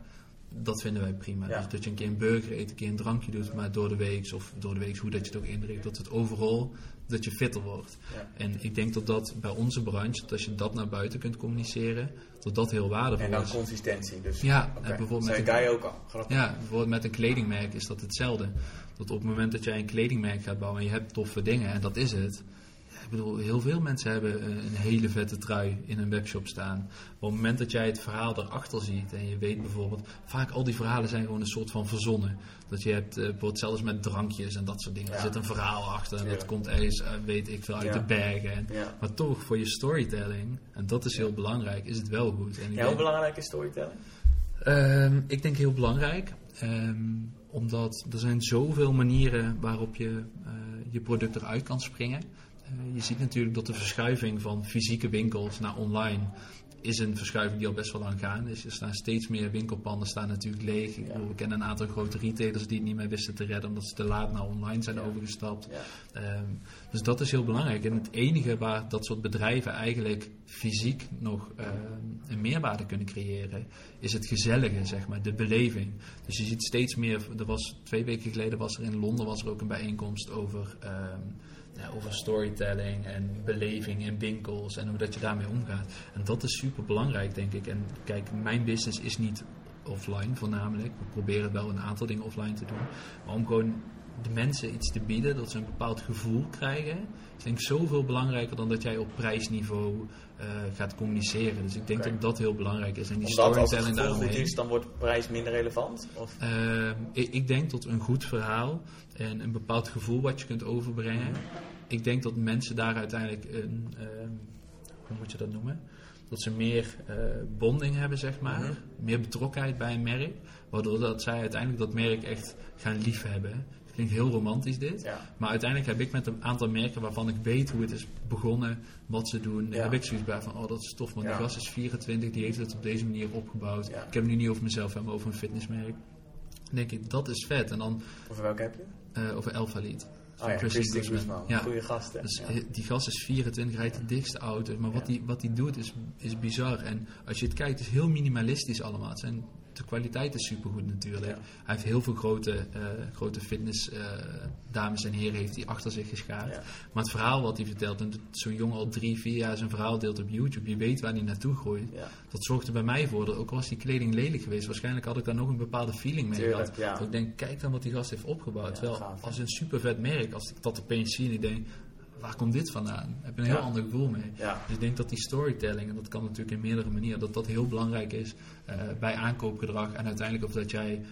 dat vinden wij prima. Ja. Dus dat je een keer een burger eet, een keer een drankje doet, maar door de week, of door de week, hoe dat je het ook inricht, dat het overal, dat je fitter wordt. Ja. En ik denk dat dat bij onze branche, dat als je dat naar buiten kunt communiceren, dat dat heel waardevol En dan is. consistentie. Dus, Ja, en bijvoorbeeld met een- ook al. Grappig. Ja, bijvoorbeeld met een kledingmerk is dat hetzelfde. Dat op het moment dat jij een kledingmerk gaat bouwen en je hebt toffe dingen, en dat is het. Bedoel, heel veel mensen hebben eh, een hele vette trui in een webshop staan. Maar op het moment dat jij het verhaal erachter ziet en je weet bijvoorbeeld, vaak al die verhalen zijn gewoon een soort van verzonnen. Dat je hebt, eh, bijvoorbeeld zelfs met drankjes en dat soort dingen. Ja. Er zit een verhaal achter en dat komt ergens, eh, weet ik veel, uit Ja. de bergen. Maar toch, voor je storytelling, en dat is heel belangrijk, is het wel goed. En denk- belangrijk is storytelling? Ehm, ik denk heel belangrijk, ehm, omdat er zijn zoveel manieren waarop je je product eruit kan springen. Eh, je ziet natuurlijk dat de verschuiving van fysieke winkels naar online is een verschuiving die al best wel lang gaande is. Er staan steeds meer winkelpanden staan natuurlijk leeg. Ik Ja. bedoel, we kennen een aantal grote retailers die het niet meer wisten te redden omdat ze te laat naar online zijn Ja. overgestapt. Ja. Ehm, dus dat is heel belangrijk. En het enige waar dat soort bedrijven eigenlijk fysiek nog ehm, een meerwaarde kunnen creëren, is het gezellige, zeg maar, de beleving. Dus je ziet steeds meer, er was twee weken geleden was er in Londen was er ook een bijeenkomst over, ehm, over storytelling en beleving in winkels en hoe dat je daarmee omgaat. En dat is super belangrijk, denk ik. En kijk, mijn business is niet offline voornamelijk. We proberen wel een aantal dingen offline te doen. Maar om gewoon de mensen iets te bieden, dat ze een bepaald gevoel krijgen, is denk ik zoveel belangrijker dan dat jij op prijsniveau eh, gaat communiceren. Dus ik denk dat dat heel belangrijk is. En die Omdat als het storytelling goed daaromheen. is, dan wordt prijs minder relevant? Of? Ehm, ik, ik denk dat een goed verhaal en een bepaald gevoel wat je kunt overbrengen. Ik denk dat mensen daar uiteindelijk een, ehm, hoe moet je dat noemen? Dat ze meer eh, bonding hebben, zeg maar. Mhm. Meer betrokkenheid bij een merk. Waardoor dat zij uiteindelijk dat merk echt gaan liefhebben. Klinkt heel romantisch dit. Ja. Maar uiteindelijk heb ik met een aantal merken waarvan ik weet hoe het is begonnen, wat ze doen, Ja. heb ik zoiets bij van, oh dat is tof. Ja. Die gast is 24, die heeft het op deze manier opgebouwd. Ik heb het nu niet over mezelf, maar over een fitnessmerk. Dan denk ik, dat is vet. En dan Of welke heb je? eh, over Alpha Lead. Oh ja, Christian Guzman. Ja. Goeie gast, hè? Dus Ja. die gast is 24, rijdt de dikste auto. Maar wat Ja. hij wat die doet is, is bizar. En als je het kijkt, is heel minimalistisch allemaal. Het zijn, de kwaliteit is supergoed natuurlijk. Ja. Hij heeft heel veel grote, eh, grote fitness eh, dames en heren heeft hij achter zich geschaard. Ja. Maar het verhaal wat hij vertelt, en zo'n jongen al drie, vier jaar zijn verhaal deelt op YouTube, je weet waar hij naartoe groeit. Ja. Dat zorgde bij mij voor, dat ook al was die kleding lelijk geweest, waarschijnlijk had ik daar nog een bepaalde feeling mee gehad. Dat ik denk, kijk dan wat die gast heeft opgebouwd. Gaaf, hè? als een super vet merk, als ik dat opeens zie en ik denk, waar komt dit vandaan? Heb je een Ja. heel ander gevoel mee. Ja. Dus ik denk dat die storytelling, en dat kan natuurlijk in meerdere manieren, dat dat heel belangrijk is eh, bij aankoopgedrag. En uiteindelijk of dat jij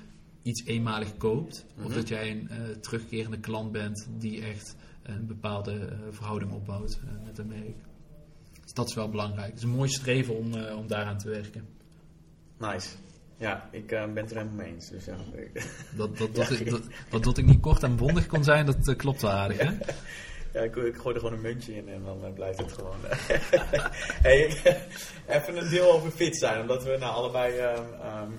iets eenmalig koopt, of Mhm. dat jij een eh, terugkerende klant bent die echt een bepaalde eh, verhouding opbouwt met een merk. Dus dat is wel belangrijk. Het is een mooi streven om, om daaraan te werken. Nice. Ja, ik ben het er helemaal mee eens. Dus ja, ik- Dat, dat, dat, ik, dat, dat, ik niet kort en bondig kon zijn, dat klopt wel aardig. Hè? ja, ik, ik gooi er gewoon een muntje in en dan eh, blijft het gewoon. hey, ik- even een deel over fit zijn, omdat we nou allebei ehm, ehm,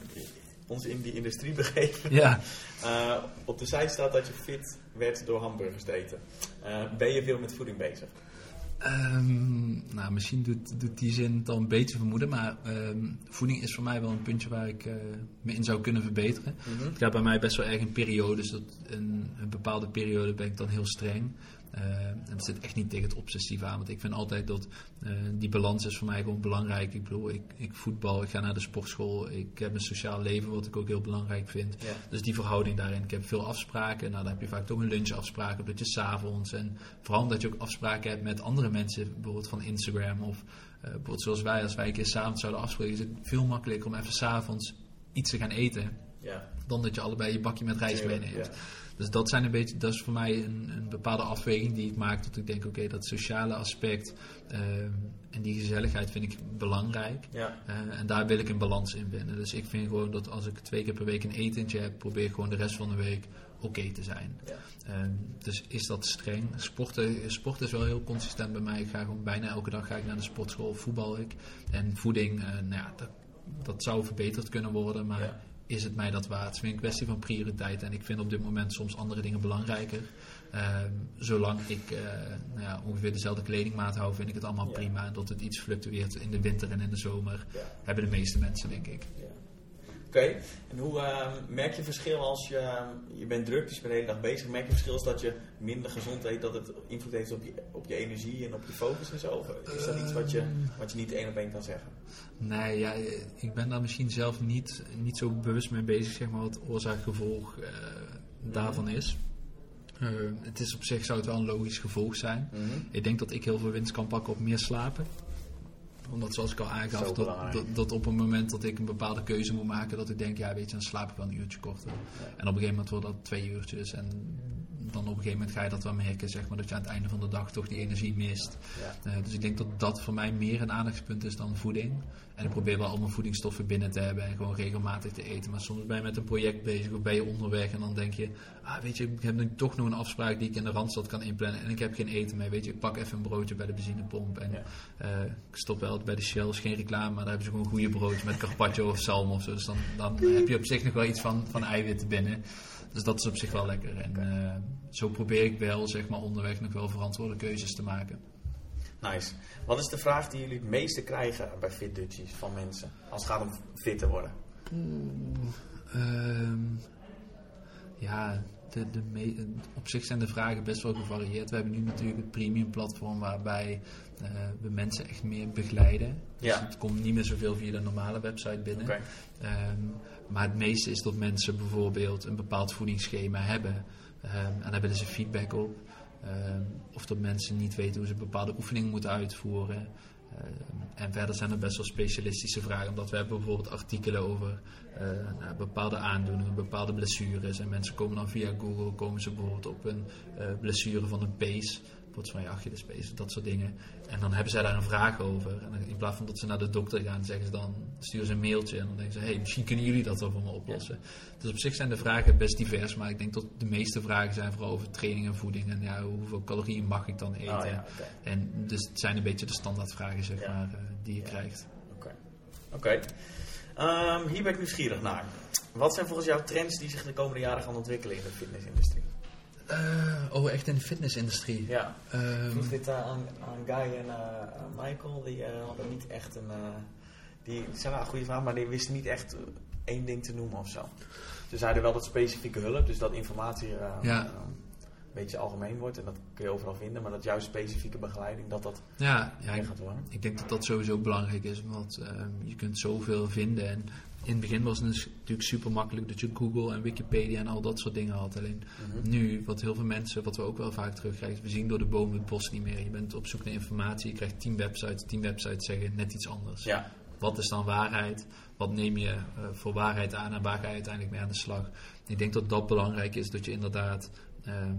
ons in die industrie begeven. Ja. Eh, op de site staat dat je fit werd door hamburgers te eten. Eh, ben je veel met voeding bezig? Ehm, nou, misschien doet, doet die zin het al een beetje vermoeden, maar voeding is voor mij wel een puntje waar ik eh, me in zou kunnen verbeteren. Mhm. Het gaat bij mij best wel erg in periodes. Dat in een bepaalde periode ben ik dan heel streng. Eh, en het zit echt niet tegen het obsessief aan. Want ik vind altijd dat eh, die balans is voor mij gewoon belangrijk. Ik bedoel, ik, ik voetbal, ik ga naar de sportschool. Ik heb een sociaal leven wat ik ook heel belangrijk vind. Ja. Dus die verhouding daarin. Ik heb veel afspraken. Nou, dan heb je vaak toch een lunchafspraak. Of dat je s'avonds. En vooral omdat je ook afspraken hebt met andere mensen. Bijvoorbeeld van Instagram. Of eh, bijvoorbeeld zoals wij. Als wij een keer s'avonds zouden afspreken. Is het veel makkelijker om even s'avonds iets te gaan eten. Ja. Dan dat je allebei je bakje met rijst meeneemt. ja. Dus dat zijn een beetje, dat is voor mij een, een bepaalde afweging die ik maak. Dat ik denk, oké, dat sociale aspect ehm, en die gezelligheid vind ik belangrijk. Ja. Eh, en daar wil ik een balans in vinden. Dus ik vind gewoon dat als ik twee keer per week een etentje heb, probeer ik gewoon de rest van de week oké te zijn. Ja. Ehm, dus is dat streng? Sporten, sport is wel heel consistent bij mij. Ik ga gewoon bijna elke dag ga ik naar de sportschool, voetbal ik. En voeding, eh, nou ja, dat, dat zou verbeterd kunnen worden, maar Ja. Is het mij dat waard? Het is weer een kwestie van prioriteit. En ik vind op dit moment soms andere dingen belangrijker. Ehm, zolang ik eh, nou ja, ongeveer dezelfde kledingmaat hou, vind ik het allemaal Ja. prima. En dat het iets fluctueert in de winter en in de zomer, Ja. hebben de meeste mensen, denk ik. Ja. Oké, en hoe ehm, merk je verschil als je, ehm, je bent druk, dus je bent de hele dag bezig, merk je verschil als dat je minder gezond eet, dat het invloed heeft op je, op je energie en op je focus en zo? Is dat iets wat je, wat je niet één op één kan zeggen? Nee, ja, ik ben daar misschien zelf niet, niet zo bewust mee bezig, zeg maar, wat oorzaak-gevolg eh, daarvan is. Het is op zich zou het wel een logisch gevolg zijn. Ik denk dat ik heel veel winst kan pakken op meer slapen. Omdat zoals ik al aangaf, dat, dat, dat op een moment dat ik een bepaalde keuze moet maken, dat ik denk, ja weet je, dan slaap ik wel een uurtje korter. En op een gegeven moment wordt dat twee uurtjes. En dan op een gegeven moment ga je dat wel merken, zeg maar, dat je aan het einde van de dag toch die energie mist. Ja. Eh, dus ik denk dat dat voor mij meer een aandachtspunt is dan voeding. En ik probeer wel al mijn voedingsstoffen binnen te hebben en gewoon regelmatig te eten. Maar soms ben je met een project bezig of ben je onderweg en dan denk je, ah weet je, ik heb nu toch nog een afspraak die ik in de Randstad kan inplannen en ik heb geen eten meer. Weet je, ik pak even een broodje bij de benzinepomp en Ja. eh, ik stop wel bij de Shell, is geen reclame, maar daar hebben ze gewoon goede broodjes met carpaccio of zalm of zo. Dus dan, dan heb je op zich nog wel iets van, van eiwitten binnen. Dus dat is op zich wel lekker. En eh, zo probeer ik wel, zeg maar, onderweg nog wel verantwoorde keuzes te maken. Nice. Wat is de vraag die jullie het meeste krijgen bij Fit Dutchies van mensen als het gaat om fit te worden? Ehm, ja, de, de me- op zich zijn de vragen best wel gevarieerd. We hebben nu natuurlijk het premium platform waarbij eh, we mensen echt meer begeleiden. Dus Ja. het komt niet meer zoveel via de normale website binnen. Ehm, maar het meeste is dat mensen bijvoorbeeld een bepaald voedingsschema hebben. Ehm, en daar willen ze feedback op. Ehm, of dat mensen niet weten hoe ze bepaalde oefeningen moeten uitvoeren. Ehm, en verder zijn er best wel specialistische vragen. Omdat we hebben bijvoorbeeld artikelen over eh, nou, bepaalde aandoeningen, bepaalde blessures. En mensen komen dan via Google komen ze bijvoorbeeld op een eh, blessure van een pees. Bijvoorbeeld van je Achillespees, dat soort dingen. En dan hebben zij daar een vraag over. En dan in plaats van dat ze naar de dokter gaan, zeggen ze dan, sturen ze een mailtje. En dan denken ze, hey, misschien kunnen jullie dat wel voor me oplossen. Dus op zich zijn de vragen best divers. Maar ik denk dat de meeste vragen zijn vooral over training en voeding. En ja, hoeveel calorieën mag ik dan eten? Oh ja. En dus het zijn een beetje de standaardvragen, zeg maar, eh, die je krijgt. Oké. Oké. Ehm, hier ben ik nieuwsgierig naar. Wat zijn volgens jou trends die zich de komende jaren gaan ontwikkelen in de fitnessindustrie? Eh, oh, echt in de fitnessindustrie? Ja. Ik vroeg dit aan, aan Guy en eh, Michael. Die eh, hadden niet echt een... die zijn wel een goede vraag, maar die wisten niet echt één ding te noemen of zo. Ze zeiden wel dat specifieke hulp, dus dat informatie Ja. een beetje algemeen wordt. En dat kun je overal vinden. Maar dat juist specifieke begeleiding, dat dat ja, ja, gaat worden. ik denk dat dat sowieso belangrijk is. Want ehm, je kunt zoveel vinden. En in het begin was het dus natuurlijk super makkelijk dat je Google en Wikipedia en al dat soort dingen had. Alleen Mhm. nu, wat heel veel mensen, wat we ook wel vaak terugkrijgen, we zien door de boom het bos niet meer. Je bent op zoek naar informatie, je krijgt tien websites, tien websites zeggen net iets anders. Ja, Wat is dan waarheid? Wat neem je eh, voor waarheid aan en waar ga je uiteindelijk mee aan de slag? Ik denk dat dat belangrijk is, dat je inderdaad... ehm,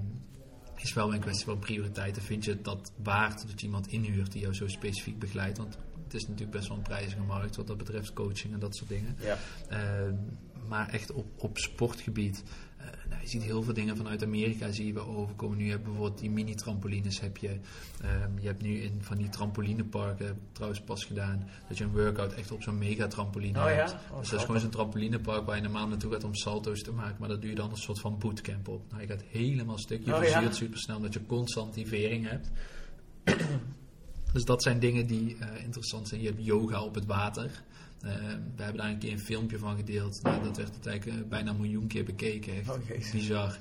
is wel een kwestie van prioriteiten. Vind je dat waard dat je iemand inhuurt die jou zo specifiek begeleidt? Want het is natuurlijk best wel een prijzige markt wat dat betreft coaching en dat soort dingen. ja. Ehm, maar echt op, op sportgebied. eh, nou, je ziet heel veel dingen vanuit Amerika zie je wel overkomen. Nu heb je bijvoorbeeld die mini-trampolines. Heb je, Ehm, je hebt nu in van die trampolineparken, heb ik trouwens pas gedaan, dat je een workout echt op zo'n mega trampoline Oh ja? hebt. Oh, dus dat is gewoon zo'n trampolinepark waar je normaal naartoe gaat om salto's te maken. Maar dat doe je dan een soort van bootcamp op. Nou, je gaat helemaal stuk. Je Oh, ja? super snel omdat je constant die vering hebt. Dus dat zijn dingen die eh, interessant zijn. Je hebt yoga op het water. Eh, we hebben daar een keer een filmpje van gedeeld. Nou, dat werd uiteindelijk eh, bijna een miljoen keer bekeken. Echt Oh, bizar.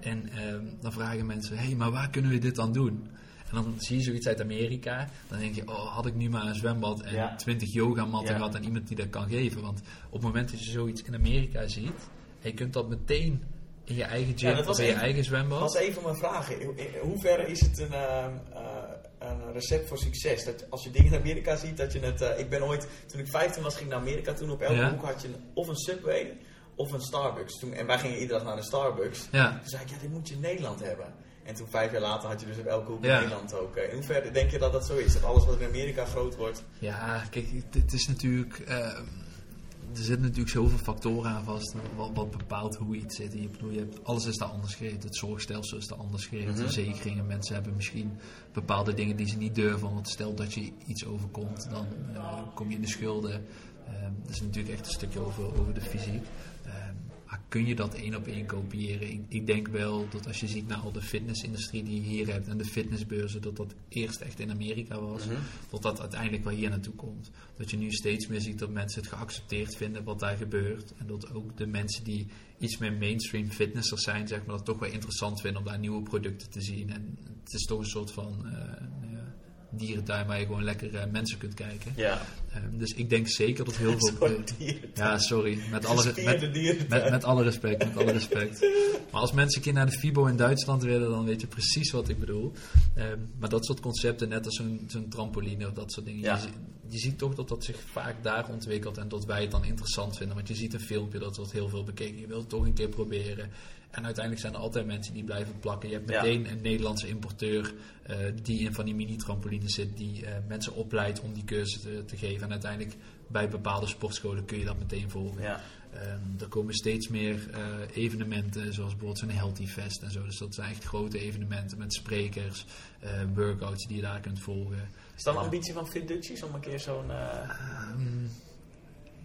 En ehm, dan vragen mensen, hé, hey, maar waar kunnen we dit dan doen? En dan zie je zoiets uit Amerika. Dan denk je, oh, had ik nu maar een zwembad en Ja. 20 yogamatten Ja. gehad en iemand die dat kan geven. Want op het moment dat je zoiets in Amerika ziet, je kunt dat meteen in je eigen gym Ja, dat was of in je eigen Dat zwembad. was een van mijn vragen. In in hoeverre is het een, ehm, eh, een recept voor succes? Dat als je dingen in Amerika ziet, dat je het... eh, ik ben ooit, toen ik 15 was, ging naar Amerika. Toen op elke Ja. hoek had je een- of een Subway of een Starbucks. Toen, en wij gingen iedere dag naar de Starbucks. Ja. Toen zei ik, ja, dit moet je in Nederland hebben. En toen vijf jaar later had je dus op elke hoek Ja. in Nederland ook. Eh, In hoeverre denk je dat dat zo is? Dat alles wat in Amerika groot wordt... Ja, kijk, dit is natuurlijk. eh, er zitten natuurlijk zoveel factoren aan vast. Wat, wat bepaalt hoe iets zit. Je, bedoel, je hebt, alles is daar anders geregeld. Het zorgstelsel is daar anders geregeld. Mhm. Verzekeringen. Mensen hebben misschien bepaalde dingen die ze niet durven. Want stel dat je iets overkomt, dan eh, kom je in de schulden. Eh, dat is natuurlijk echt een stukje over, over de fysiek. Kun je dat één op één kopiëren? Ik, ik denk wel dat als je ziet naar al de fitnessindustrie die je hier hebt en de fitnessbeurzen, dat dat eerst echt in Amerika was. Mhm. Tot dat uiteindelijk wel hier naartoe komt. Dat je nu steeds meer ziet dat mensen het geaccepteerd vinden wat daar gebeurt. En dat ook de mensen die iets meer mainstream fitnessers zijn, zeg maar, dat toch wel interessant vinden om daar nieuwe producten te zien. En het is toch een soort van ja, dierentuin waar je gewoon lekker eh, mensen kunt kijken. Ja, Ehm, dus ik denk zeker dat heel veel. dieren. ja, sorry. Met alle, met, met, met alle respect, met alle respect. Maar als mensen een keer naar de FIBO in Duitsland willen, dan weet je precies wat ik bedoel. Ehm, maar dat soort concepten, net als zo'n zo'n trampoline of dat soort dingen. Ja. Je, zi- je ziet toch dat dat zich vaak daar ontwikkelt en dat wij het dan interessant vinden. Want je ziet een filmpje, dat wordt heel veel bekeken. Je wilt het toch een keer proberen. En uiteindelijk zijn er altijd mensen die blijven plakken. Je hebt Ja. meteen een Nederlandse importeur eh, die in van die mini-trampolines zit, die eh, mensen opleidt om die cursus te, te geven. En uiteindelijk bij bepaalde sportscholen kun je dat meteen volgen. Ja. Ehm, er komen steeds meer eh, evenementen, zoals bijvoorbeeld zo'n Healthy Fest en zo. Dus dat zijn echt grote evenementen met sprekers, eh, workouts die je daar kunt volgen. Is dat een ambitie van Fit Dutchies om een keer zo'n Ehm,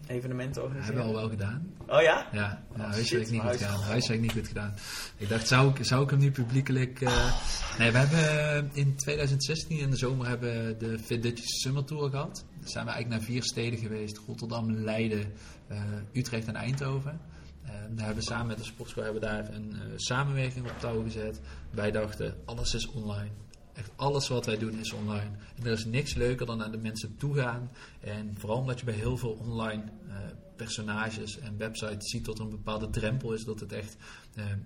evenement te organiseren? hebben we al wel gedaan. Oh ja? Ja, Oh, huiswerk shit, niet maar goed huis- gedaan. Huiswerk niet goed gedaan. Ik dacht, zou ik, zou ik hem nu publiekelijk... Nee, we hebben in 2016 in de zomer hebben de Fit Dutchies Summer Tour gehad. Zijn we eigenlijk naar vier steden geweest. Rotterdam, Leiden, eh, Utrecht en Eindhoven. Eh, daar hebben we samen met de sportschool hebben daar een eh, samenwerking op touw gezet. Wij dachten, alles is online. Echt alles wat wij doen is online. En er is niks leuker dan naar de mensen toe gaan. En vooral omdat je bij heel veel online personages en websites ziet dat er een bepaalde drempel is. Dat het echt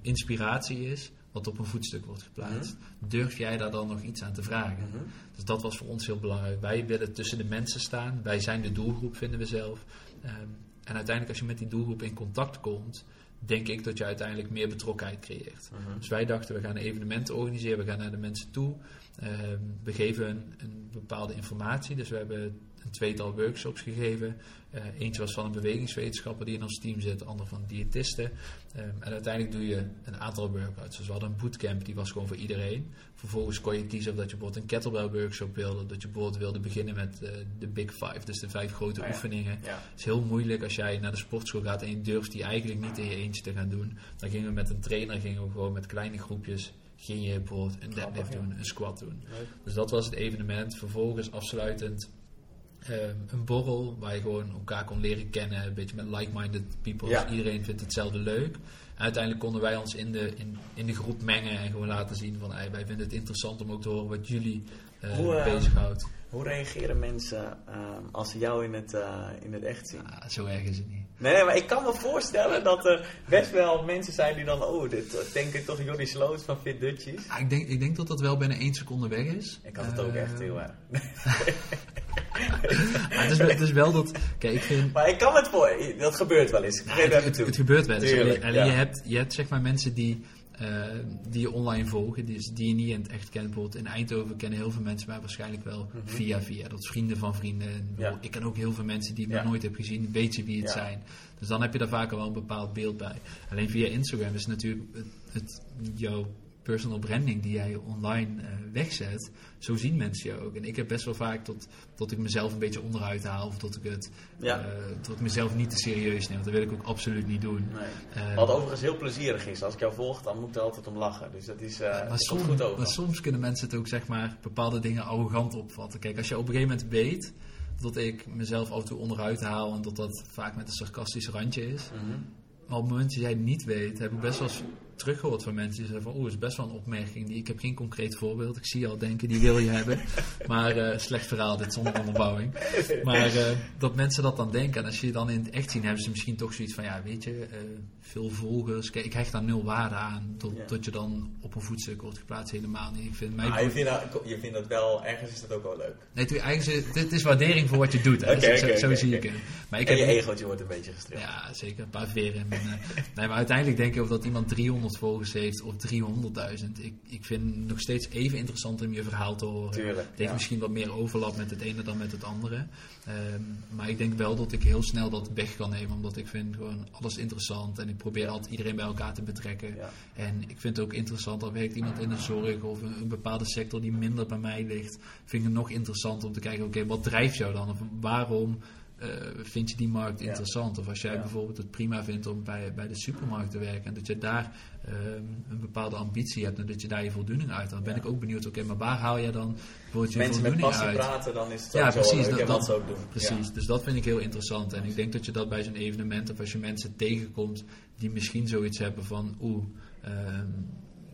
inspiratie is wat op een voetstuk wordt geplaatst. Durf jij daar dan nog iets aan te vragen? Mhm. Dus dat was voor ons heel belangrijk. Wij willen tussen de mensen staan. Wij zijn de doelgroep, vinden we zelf. Ehm, en uiteindelijk als je met die doelgroep in contact komt, denk ik dat je uiteindelijk meer betrokkenheid creëert. Mhm. Dus wij dachten, we gaan evenementen organiseren, we gaan naar de mensen toe. Ehm, we geven een, een bepaalde informatie. Dus we hebben een tweetal workshops gegeven. Eh, eentje was van een bewegingswetenschapper die in ons team zit, ander van diëtisten. Ehm, en uiteindelijk doe je een aantal workouts. Dus we hadden een bootcamp, die was gewoon voor iedereen. Vervolgens kon je kiezen of dat je bijvoorbeeld een kettlebell workshop wilde. Dat je bijvoorbeeld wilde beginnen met eh, de Big Five, dus de vijf grote Oh ja. oefeningen. Ja. Het is heel moeilijk als jij naar de sportschool gaat en je durft die eigenlijk niet in je eentje te gaan doen. Dan gingen we met een trainer, gingen we gewoon met kleine groepjes, ging je bijvoorbeeld een deadlift doen, een squat doen. Dus dat was het evenement. Vervolgens afsluitend ehm, een borrel waar je gewoon elkaar kon leren kennen. Een beetje met like-minded people. Ja. Dus iedereen vindt hetzelfde leuk. En uiteindelijk konden wij ons in de, in, in de groep mengen en gewoon laten zien van hey, wij vinden het interessant om ook te horen wat jullie Hoe, eh, bezighoudt. Hoe reageren mensen als ze jou in het, eh, in het echt zien? Ah, zo erg is het niet. Nee, maar ik kan me voorstellen dat er best wel mensen zijn die dan... Oh, dit denk ik toch Jordi Sloot van Fit Dutchies. Ah, ik, denk, ik denk dat dat wel binnen één seconde weg is. Ik had het ook echt heel erg. maar het, is wel, het is wel dat... Kijk, ik vind... Maar ik kan het voor... Dat gebeurt wel eens. Geef het, het, het gebeurt wel eens. Tuurlijk, Alleen ja. je, hebt, je hebt zeg maar mensen die, eh, die je online volgen, die, die je niet in het echt kent. Bijvoorbeeld in Eindhoven kennen heel veel mensen mij waarschijnlijk wel via via. Dat is vrienden van vrienden. Mhm. Ja. Ik ken ook heel veel mensen die ik Ja. nog nooit heb gezien, weet je wie het Ja. zijn. Dus dan heb je daar vaak al wel een bepaald beeld bij. Alleen via Instagram is natuurlijk het, het, jouw personal branding die jij online eh, wegzet, zo zien mensen je ook. En ik heb best wel vaak tot, tot ik mezelf een beetje onderuit haal of dat ik het Ja. eh, dat ik mezelf niet te serieus neem. Want dat wil ik ook absoluut niet doen. Nee. Eh, Wat overigens heel plezierig is. Als ik jou volg, dan moet ik er altijd om lachen. Dus dat is, maar, dat soms, goed over. maar soms kunnen mensen het ook zeg maar bepaalde dingen arrogant opvatten. Kijk, als je op een gegeven moment weet dat ik mezelf af en toe onderuit haal en dat dat vaak met een sarcastisch randje is. Mhm. Maar op het moment dat jij het niet weet, heb ik best wel teruggehoord van mensen die zeggen van, oeh, is best wel een opmerking. Die, ik heb geen concreet voorbeeld. Ik zie je al denken, die wil je hebben. Maar eh, slecht verhaal, dit zonder onderbouwing. Maar eh, dat mensen dat dan denken. En als je dan in het echt zien, hebben ze misschien toch zoiets van, ja, weet je, eh, veel volgers. Kijk, ik hecht daar nul waarde aan. Tot, Ja. tot je dan op een voetstuk wordt geplaatst, helemaal niet. Ik vind mij... Maar je vindt, dat, je vindt dat wel, ergens is dat ook wel leuk. Nee, tu- eigenlijk is dit is waardering voor wat je doet. Hè. Zo zie ik het. Maar ik en heb je egootje wordt een beetje gestreeld. Ja, zeker. Een paar veren eh, nee, maar uiteindelijk denk ik of dat iemand 300 volgers heeft of 300.000. Ik, ik vind het nog steeds even interessant om je verhaal te horen. Tuurlijk, Het heeft ja. misschien wat meer overlap met het ene dan met het andere. Ehm, maar ik denk wel dat ik heel snel dat weg kan nemen. Omdat ik vind gewoon alles interessant. En ik probeer altijd iedereen bij elkaar te betrekken. Ja. En ik vind het ook interessant, al werkt iemand in de zorg of een, een bepaalde sector die minder bij mij ligt, vind ik het nog interessant om te kijken, oké, wat drijft jou dan? Of waarom eh, vind je die markt Ja. interessant? Of als jij Ja. bijvoorbeeld het prima vindt om bij, bij de supermarkt te werken en dat je daar ehm, een bepaalde ambitie hebt en dat je daar je voldoening uit haalt, ben ik ook benieuwd, oké, maar waar haal je dan bijvoorbeeld je Mensen met voldoening passie uit? praten, dan is het Ja, precies, dat- dat- ook doen. Precies, dus dat vind ik heel interessant. En ik denk dat je dat bij zo'n evenement of als je mensen tegenkomt die misschien zoiets hebben van oeh, ehm,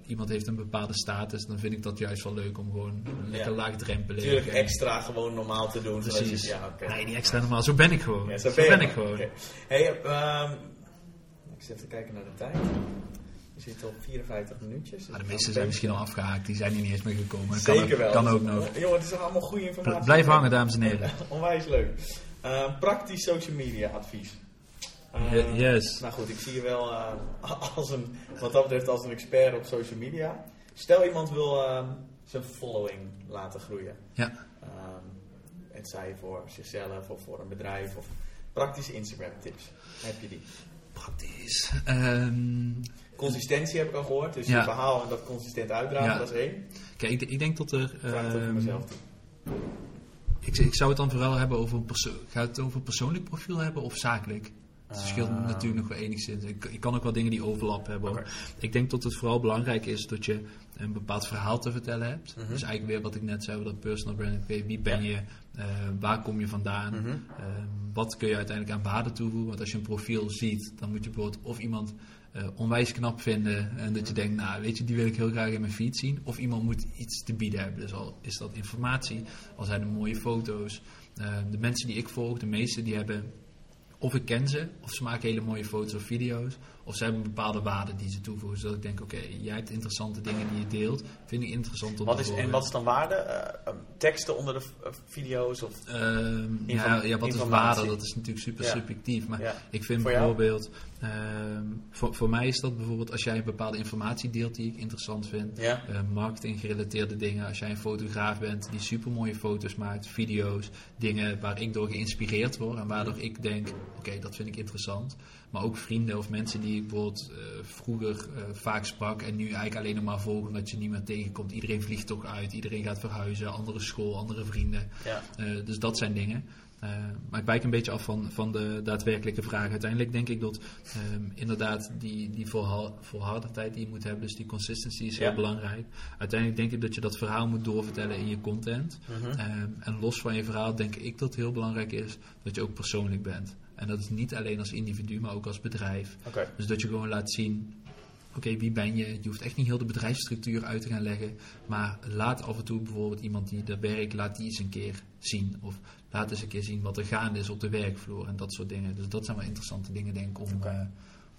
iemand heeft een bepaalde status, dan vind ik dat juist wel leuk om gewoon lekker Ja. laagdrempelig. Natuurlijk en- extra gewoon normaal te doen. je- Precies. ja. Nee, niet extra normaal. Zo ben ik gewoon. Ja, zo ben ik gewoon. Hey, ehm, ik zit even kijken naar de tijd. We zitten op 54 minuutjes. Maar de meesten zijn misschien al afgehaakt. Die zijn hier niet eens meer gekomen. Zeker kan, wel. Kan ook nog. Jongen, het is allemaal goede informatie. Blijf hangen, dames en heren. Onwijs leuk. Ehm, praktisch social media advies. Ehm, Ye- yes. Nou goed, ik zie je wel eh, als een, wat dat betreft als een expert op social media. Stel iemand wil ehm, zijn following laten groeien. Ja. Ehm, het zij voor zichzelf of voor een bedrijf of praktische Instagram tips. Heb je die? Praktisch. Ehm, Consistentie heb ik al gehoord, dus Ja. je verhaal en dat consistent uitdragen, Ja. dat is één. kijk, ik, ik denk dat er... Ik vraag het ook voor ehm, mezelf toe. ik, ik zou het dan vooral hebben over Gaat het over persoonlijk profiel hebben of zakelijk? Het verschilt Ah. natuurlijk nog wel enigszins. Ik, ik kan ook wel dingen die overlap hebben. Ik denk dat het vooral belangrijk is dat je een bepaald verhaal te vertellen hebt. Mhm. Dus eigenlijk weer wat ik net zei over dat personal branding. Wie ben je? Eh, waar kom je vandaan? Mhm. Eh, wat kun je uiteindelijk aan waarde toevoegen? Want als je een profiel ziet, dan moet je bijvoorbeeld of iemand eh, onwijs knap vinden. En dat je denkt, nou weet je, die wil ik heel graag in mijn feed zien. Of iemand moet iets te bieden hebben. Dus al is dat informatie, al zijn er mooie foto's. Eh, de mensen die ik volg, de meeste die hebben of ik ken ze, of ze maken hele mooie foto's of video's, of ze hebben bepaalde waarde die ze toevoegen. Zodat ik denk, oké, jij hebt interessante dingen die je deelt, vind ik interessant om Wat te is, en wat is dan waarde? Eh, teksten onder de eh, video's? Of, Ehm, ja, ja, wat is waarde? Dat is natuurlijk super Ja. subjectief. Maar Ja. ik vind bijvoorbeeld, ehm, voor, voor mij is dat bijvoorbeeld als jij een bepaalde informatie deelt die ik interessant vind. ja? eh, marketing gerelateerde dingen. Als jij een fotograaf bent die super mooie foto's maakt, video's, dingen waar ik door geïnspireerd word en waardoor ik denk, oké, dat vind ik interessant. Maar ook vrienden of mensen die ik bijvoorbeeld eh, vroeger eh, vaak sprak en nu eigenlijk alleen nog maar volg omdat je niet meer tegenkomt. Iedereen vliegt toch uit, iedereen gaat verhuizen, andere school, andere vrienden. ja. Dus dat zijn dingen. Eh, maar ik wijk een beetje af van, van de daadwerkelijke vraag. Uiteindelijk denk ik dat ehm, inderdaad die, die volha- volhardendheid die je moet hebben, dus die consistency is heel belangrijk. Uiteindelijk denk ik dat je dat verhaal moet doorvertellen in je content. Mhm. Ehm, en los van je verhaal denk ik dat het heel belangrijk is dat je ook persoonlijk bent. En dat is niet alleen als individu, maar ook als bedrijf. Dus dat je gewoon laat zien, oké, wie ben je? Je hoeft echt niet heel de bedrijfsstructuur uit te gaan leggen. Maar laat af en toe bijvoorbeeld iemand die daar werkt, laat die eens een keer zien. Of laat eens een keer zien wat er gaande is op de werkvloer en dat soort dingen. Dus dat zijn wel interessante dingen, denk ik, om, Oké. eh,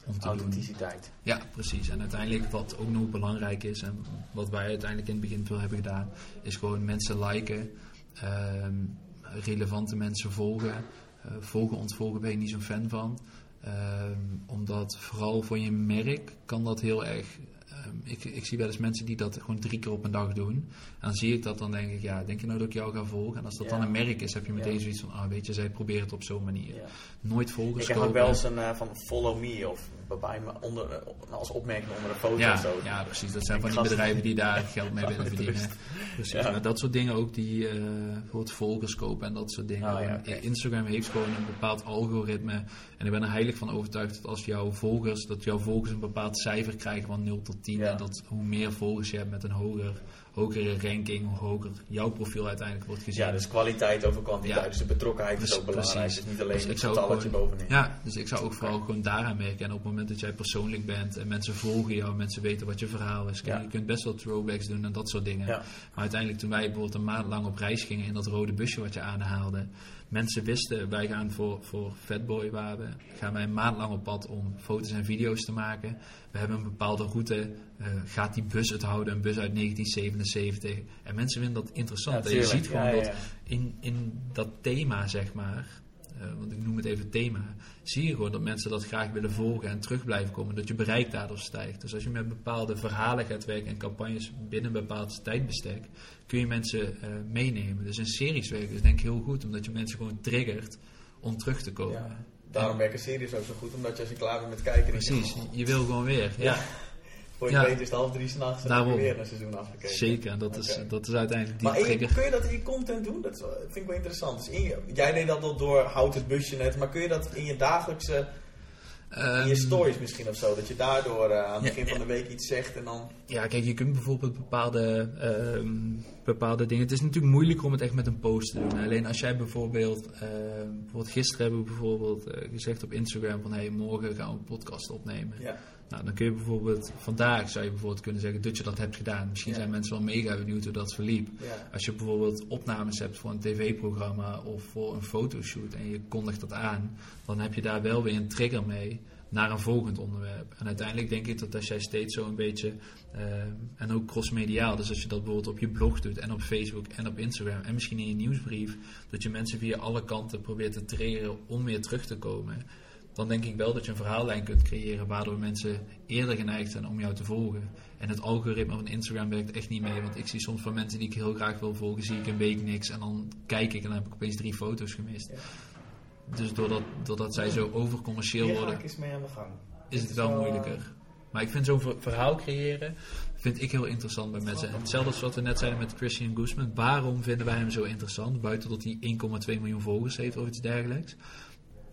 om te doen. Authenticiteit. Ja, precies. En uiteindelijk wat ook nog belangrijk is en wat wij uiteindelijk in het begin veel hebben gedaan, is gewoon mensen liken, ehm, relevante mensen volgen. Eh, volgen, ontvolgen ben je niet zo'n fan van. Ehm, omdat vooral voor je merk kan dat heel erg ehm, ik, ik zie wel eens mensen die dat gewoon drie keer op een dag doen. En dan zie ik dat, dan denk ik, ja, denk je nou dat ik jou ga volgen? En als dat Ja. dan een merk is, heb je meteen Ja. zoiets van, ah, weet je, zij proberen het op zo'n manier. Nooit volgers Ik heb ook wel eens een eh, van follow me of bij me onder, eh, als opmerking onder een foto Ja, of zo. ja, precies. Dat zijn van die bedrijven die daar geld mee willen verdienen. Precies. Ja. Dat soort dingen ook die eh bijvoorbeeld volgers kopen en dat soort dingen. Oh, ja. Instagram heeft gewoon een bepaald algoritme. En ik ben er heilig van overtuigd dat als jouw volgers, dat jouw volgers een bepaald cijfer krijgen van 0 tot 10. Ja. En dat hoe meer volgers je hebt met een hoger, hogere ranking, hoe hoger jouw profiel uiteindelijk wordt gezien. Ja, dus kwaliteit over kwantiteit. Ja. Dus de betrokkenheid is Precies, ook belangrijk. precies. Het is niet alleen Dus het getalletje bovenin. Ja, dus ik zou ook vooral gewoon daaraan merken. En op het moment dat jij persoonlijk bent en mensen volgen jou, mensen weten wat je verhaal is. Ja. Je kunt best wel throwbacks doen en dat soort dingen. Ja. Maar uiteindelijk toen wij bijvoorbeeld een maand lang op reis gingen in dat rode busje wat je aanhaalde. Mensen wisten, wij gaan voor, voor Fatboy waar we, gaan wij een maand lang op pad om foto's en video's te maken. We hebben een bepaalde route, eh, gaat die bus het houden, een bus uit 1977. En mensen vinden dat interessant. en je ziet gewoon Ja, ja, dat in, in dat thema, zeg maar, want ik noem het even thema, zie je gewoon dat mensen dat graag willen volgen en terug blijven komen. Dat je bereik daardoor stijgt. Dus als je met bepaalde verhalen gaat werken en campagnes binnen een bepaald tijdbestek, kun je mensen eh, meenemen. Dus in series werken is denk ik heel goed, omdat je mensen gewoon triggert om terug te komen. Ja. Daarom werken series ook zo goed, omdat je als je klaar bent met kijken... denk je, Precies, oh, je wil gewoon weer. Ja, Voor je Ja. weet is het half drie s'nachts en je weer een seizoen afgekeken. zeker. Dat, is, dat is uiteindelijk die Maar in kun je dat in je content doen? Dat vind ik wel interessant. Dus in je, jij deed dat al door houd het busje net, maar kun je dat in je dagelijkse, in je Ehm, stories misschien of zo? Dat je daardoor eh, aan het Ja, begin van de week iets zegt en dan... Ja, kijk, je kunt bijvoorbeeld bepaalde, ehm, bepaalde dingen. Het is natuurlijk moeilijker om het echt met een post te doen. Alleen als jij bijvoorbeeld, ehm, bijvoorbeeld gisteren hebben we bijvoorbeeld eh, gezegd op Instagram van hey, morgen gaan we een podcast opnemen. Ja. Nou, dan kun je bijvoorbeeld, vandaag zou je bijvoorbeeld kunnen zeggen dat je dat hebt gedaan. Misschien Ja. zijn mensen wel mega benieuwd hoe dat verliep. Ja. Als je bijvoorbeeld opnames hebt voor een tv-programma of voor een fotoshoot en je kondigt dat aan, dan heb je daar wel weer een trigger mee naar een volgend onderwerp. En uiteindelijk denk ik dat als jij steeds zo een beetje, eh, en ook crossmediaal, dus als je dat bijvoorbeeld op je blog doet en op Facebook en op Instagram en misschien in je nieuwsbrief, dat je mensen via alle kanten probeert te triggeren om weer terug te komen. Dan denk ik wel dat je een verhaallijn kunt creëren waardoor mensen eerder geneigd zijn om jou te volgen. En het algoritme van Instagram werkt echt niet mee. Want ik zie soms van mensen die ik heel graag wil volgen, zie ik een week niks. En dan kijk ik en dan heb ik opeens drie foto's gemist. Ja. Dus doordat, doordat zij zo overcommercieel Hier worden, ik eens mee aan de gang. is het is wel wel, moeilijker. Maar ik vind zo'n ver- verhaal creëren, vind ik heel interessant bij mensen. En hetzelfde als wat we net zeiden met Christian Guzman. Waarom vinden wij hem zo interessant? Buiten dat hij 1,2 miljoen volgers heeft of iets dergelijks.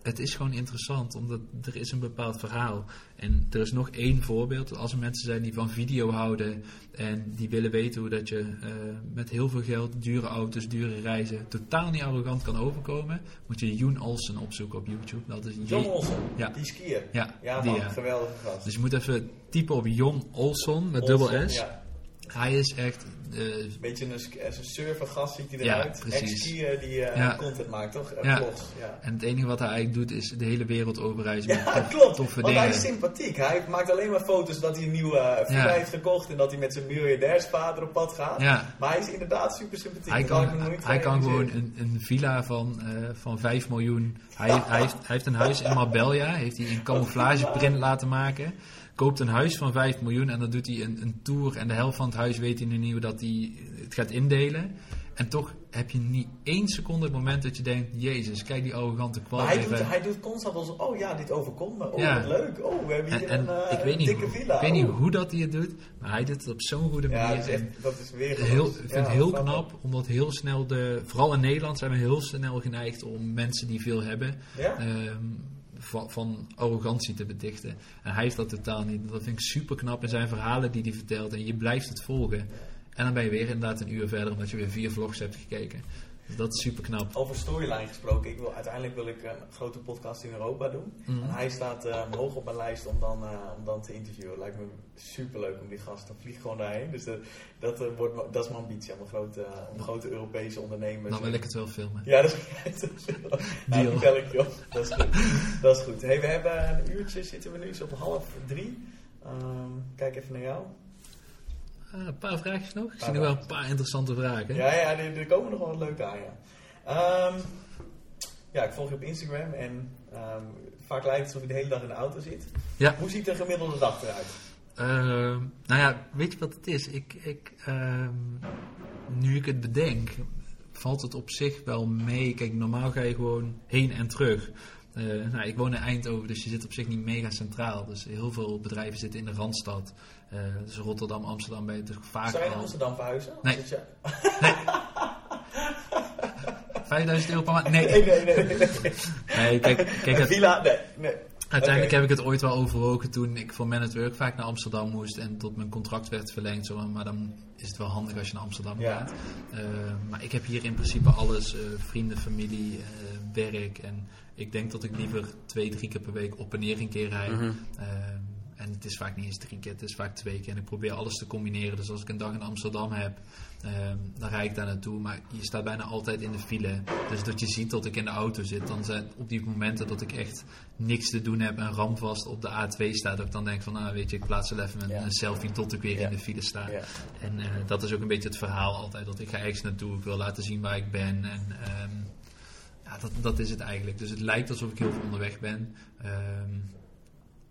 Het is gewoon interessant, omdat er is een bepaald verhaal. En er is nog één voorbeeld. Als er mensen zijn die van video houden en die willen weten hoe dat je eh, met heel veel geld, dure auto's, dure reizen, totaal niet arrogant kan overkomen, moet je Joen Olsen opzoeken op YouTube. Dat is John J- Olsen, Ja. die skier. Ja, Ja die man, ja. geweldige gast. Dus je moet even typen op Jon Olson met Olsen, dubbel S. Ja. Hij is echt. eh, Beetje een, een surfergast ziet hij Ja, eruit. precies. Ex-skier die eh, Ja. content maakt, toch? Uh, Ja. Vlogs, ja. en het enige wat hij eigenlijk doet is de hele wereld overreizen met Ja, tof- klopt. toffe Want hij is sympathiek. Hij maakt alleen maar foto's dat hij een nieuwe villa Ja. heeft gekocht en dat hij met zijn miljardairsvader op pad gaat. Maar hij is inderdaad super sympathiek. hij kan, hij kan gewoon een, een villa van, eh, van 5 miljoen. Hij, hij, heeft, hij heeft een huis in Marbella, heeft hij in camouflageprint laten maken. Koopt een huis van 5 miljoen en dan doet hij een, een tour. En de helft van het huis weet hij nu niet hoe dat hij het gaat indelen. En toch heb je niet één seconde het moment dat je denkt: Jezus, kijk die arrogante kwal. Hij hij doet constant als, oh ja, dit overkomt me. Oh, Ja. wat leuk. Oh, we hebben En, hier en een, eh, ik, weet een dikke hoe- villa. ik weet niet Oh. hoe dat hij het doet, maar hij doet het op zo'n goede Ja, manier. dat is, En echt, dat is weer heel, ik vind Ja, het heel knap, omdat heel snel de. Vooral in Nederland zijn we heel snel geneigd om mensen die veel hebben. Ja? ehm, van, arrogantie te bedichten. En hij heeft dat totaal niet. Dat vind ik super knap in zijn verhalen die hij vertelt. En je blijft het volgen. En dan ben je weer inderdaad een uur verder omdat je weer vier vlogs hebt gekeken. Dus dat is super knap. Over storyline gesproken, ik wil, uiteindelijk wil ik een grote podcast in Europa doen. Mhm. En hij staat eh, hoog op mijn lijst om dan, eh, om dan te interviewen. Lijkt me super leuk om die gast. Dan vlieg gewoon daarheen. Dus dat, dat, eh, wordt, dat is mijn ambitie om een grote, om grote Europese ondernemers. Dan wil ik het wel filmen. Ja, dat is, dat Deal. Nou, bel ik je op. Dat is goed. Dat is goed. Hey, we hebben een uurtje, zitten we nu op half drie. Ehm, kijk even naar jou. Ah, een paar vraagjes nog. Ik zie nog wel een paar interessante vragen. Ja, ja, er, er komen nog wel wat leuke aan, ja. Ehm, ja, ik volg je op Instagram en ehm, vaak lijkt het alsof je de hele dag in de auto zit. Ja. Hoe ziet een gemiddelde dag eruit? Ehm, nou ja, weet je wat het is? Ik, ik, nu ik het bedenk, valt het op zich wel mee. Kijk, normaal ga je gewoon heen en terug. Eh, nou, ik woon in Eindhoven, dus je zit op zich niet mega centraal. Dus heel veel bedrijven zitten in de Randstad. Eh, dus Rotterdam, Amsterdam ben je toch vaak Zou je naar. Amsterdam verhuizen? Nee. Zit je- 5000 euro per maand? Nee. Nee, nee, nee. nee, nee. nee kijk, kijk het, villa? Nee, nee. uiteindelijk heb ik het ooit wel overwogen toen ik voor Man at Work vaak naar Amsterdam moest. En tot mijn contract werd verlengd. Zo, maar dan is het wel handig als je naar Amsterdam Ja. gaat. Eh, maar ik heb hier in principe alles. eh, vrienden, familie, eh, werk. En ik denk dat ik liever twee, drie keer per week op en neer een keer rijd. Mhm. En het is vaak niet eens drie keer, het is vaak twee keer. En ik probeer alles te combineren. Dus als ik een dag in Amsterdam heb, eh, dan rijd ik daar naartoe. Maar je staat bijna altijd in de file. Dus dat je ziet dat ik in de auto zit. Dan zijn op die momenten dat ik echt niks te doen heb en ramvast op de A2 sta. Dat ik dan denk van, nou weet je, ik plaats wel even een, Ja. een selfie tot ik weer Ja. in de file sta. Ja. En eh, dat is ook een beetje het verhaal altijd. Dat ik ga ergens naartoe, ik wil laten zien waar ik ben. En ehm, ja, dat, dat is het eigenlijk. Dus het lijkt alsof ik heel veel onderweg ben. Ehm,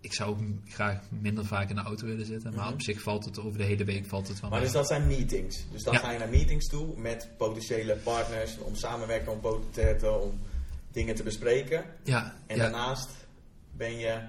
ik zou graag minder vaak in de auto willen zitten. Maar Mhm. op zich valt het over de hele week valt het wel Maar mee. dus dat zijn meetings. Dus dan Ja. ga je naar meetings toe met potentiële partners om samenwerken, om potentiële, om dingen te bespreken. Ja, En ja. daarnaast ben je...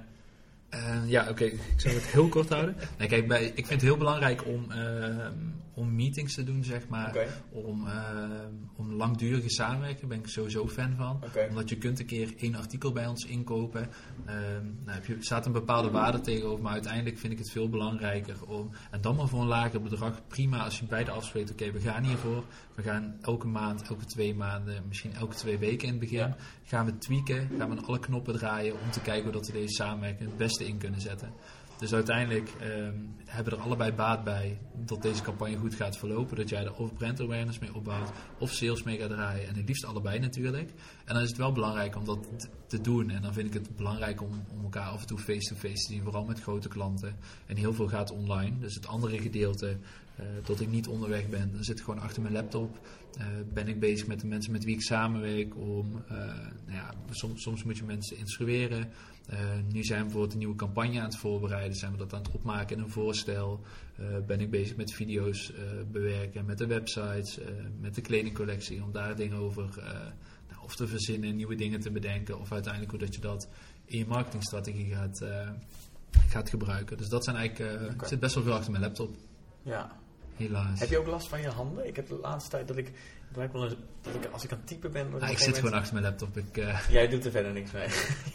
Eh, ja, oké. Ik zal het heel kort houden. Nee, kijk, bij, ik vind het heel belangrijk om, ehm, om meetings te doen, zeg maar. Om, ehm, om langdurige samenwerken ben ik sowieso fan van. Omdat je kunt een keer één artikel bij ons inkopen. Ehm nou, heb je, staat een bepaalde waarde tegenover, maar uiteindelijk vind ik het veel belangrijker om. En dan maar voor een lager bedrag. Prima als je beide afspreekt, oké, we gaan hiervoor. We gaan elke maand, elke twee maanden, misschien elke twee weken in het begin. Ja. Gaan we tweaken, gaan we aan alle knoppen draaien om te kijken hoe dat we deze samenwerking het beste in kunnen zetten. Dus uiteindelijk ehm, hebben er allebei baat bij dat deze campagne goed gaat verlopen. Dat jij er of brand awareness mee opbouwt of sales mee gaat draaien. En het liefst allebei natuurlijk. En dan is het wel belangrijk om dat te doen. En dan vind ik het belangrijk om, om elkaar af en toe face-to-face te zien. Vooral met grote klanten. En heel veel gaat online. Dus het andere gedeelte, eh, dat ik niet onderweg ben. Dan zit ik gewoon achter mijn laptop. Eh, ben ik bezig met de mensen met wie ik samenwerk. Om, eh, nou ja, soms, soms moet je mensen instrueren. Eh, nu zijn we bijvoorbeeld een nieuwe campagne aan het voorbereiden. Zijn we dat aan het opmaken in een voorstel. Eh, ben ik bezig met video's eh, bewerken, met de websites, met de kledingcollectie. Om daar dingen over nou, of te verzinnen, nieuwe dingen te bedenken. Of uiteindelijk hoe dat je dat in je marketingstrategie gaat, gaat gebruiken. Dus dat zijn eigenlijk... Ik zit best wel veel achter mijn laptop, Ja. helaas. Heb je ook last van je handen? Ik heb de laatste tijd dat ik, het lijkt wel eens- dat ik als ik aan het typen ben... Ah, ik een zit gewoon achter mijn laptop. Ik, eh, Jij doet er verder niks mee.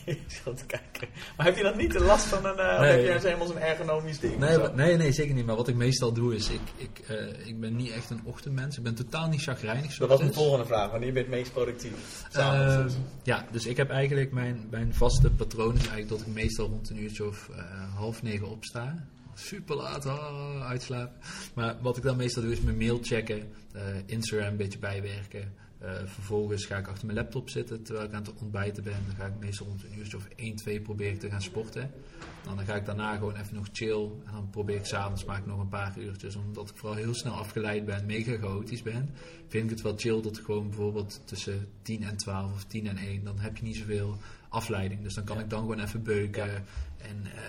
ik zat te kijken. Maar heb je dan niet de last van een... Nee. heb je helemaal zo'n ergonomisch ding? Nee, maar- nee, nee, zeker niet. Maar wat ik meestal doe is, ik, ik, eh, ik ben niet echt een ochtendmens. Ik ben totaal niet chagrijnig. Dat was mijn is. volgende vraag. Wanneer ben je het meest productief? S'avonds Ehm, ja, dus ik heb eigenlijk mijn, mijn vaste patroon is eigenlijk dat ik meestal rond een uurtje of half negen opsta. Super laat, ah, uitslapen. Maar wat ik dan meestal doe is mijn mail checken, eh, Instagram een beetje bijwerken. Eh, vervolgens ga ik achter mijn laptop zitten terwijl ik aan het ontbijten ben. Dan ga ik meestal rond een uurtje of 1, 2 proberen te gaan sporten. Dan, dan ga ik daarna gewoon even nog chill. En dan probeer ik s'avonds maak ik nog een paar uurtjes. Omdat ik vooral heel snel afgeleid ben, mega chaotisch ben. Vind ik het wel chill dat ik gewoon bijvoorbeeld tussen 10 en 12 of 10 en 1. Dan heb je niet zoveel afleiding. Dus dan kan Ja. ik dan gewoon even beuken. En eh,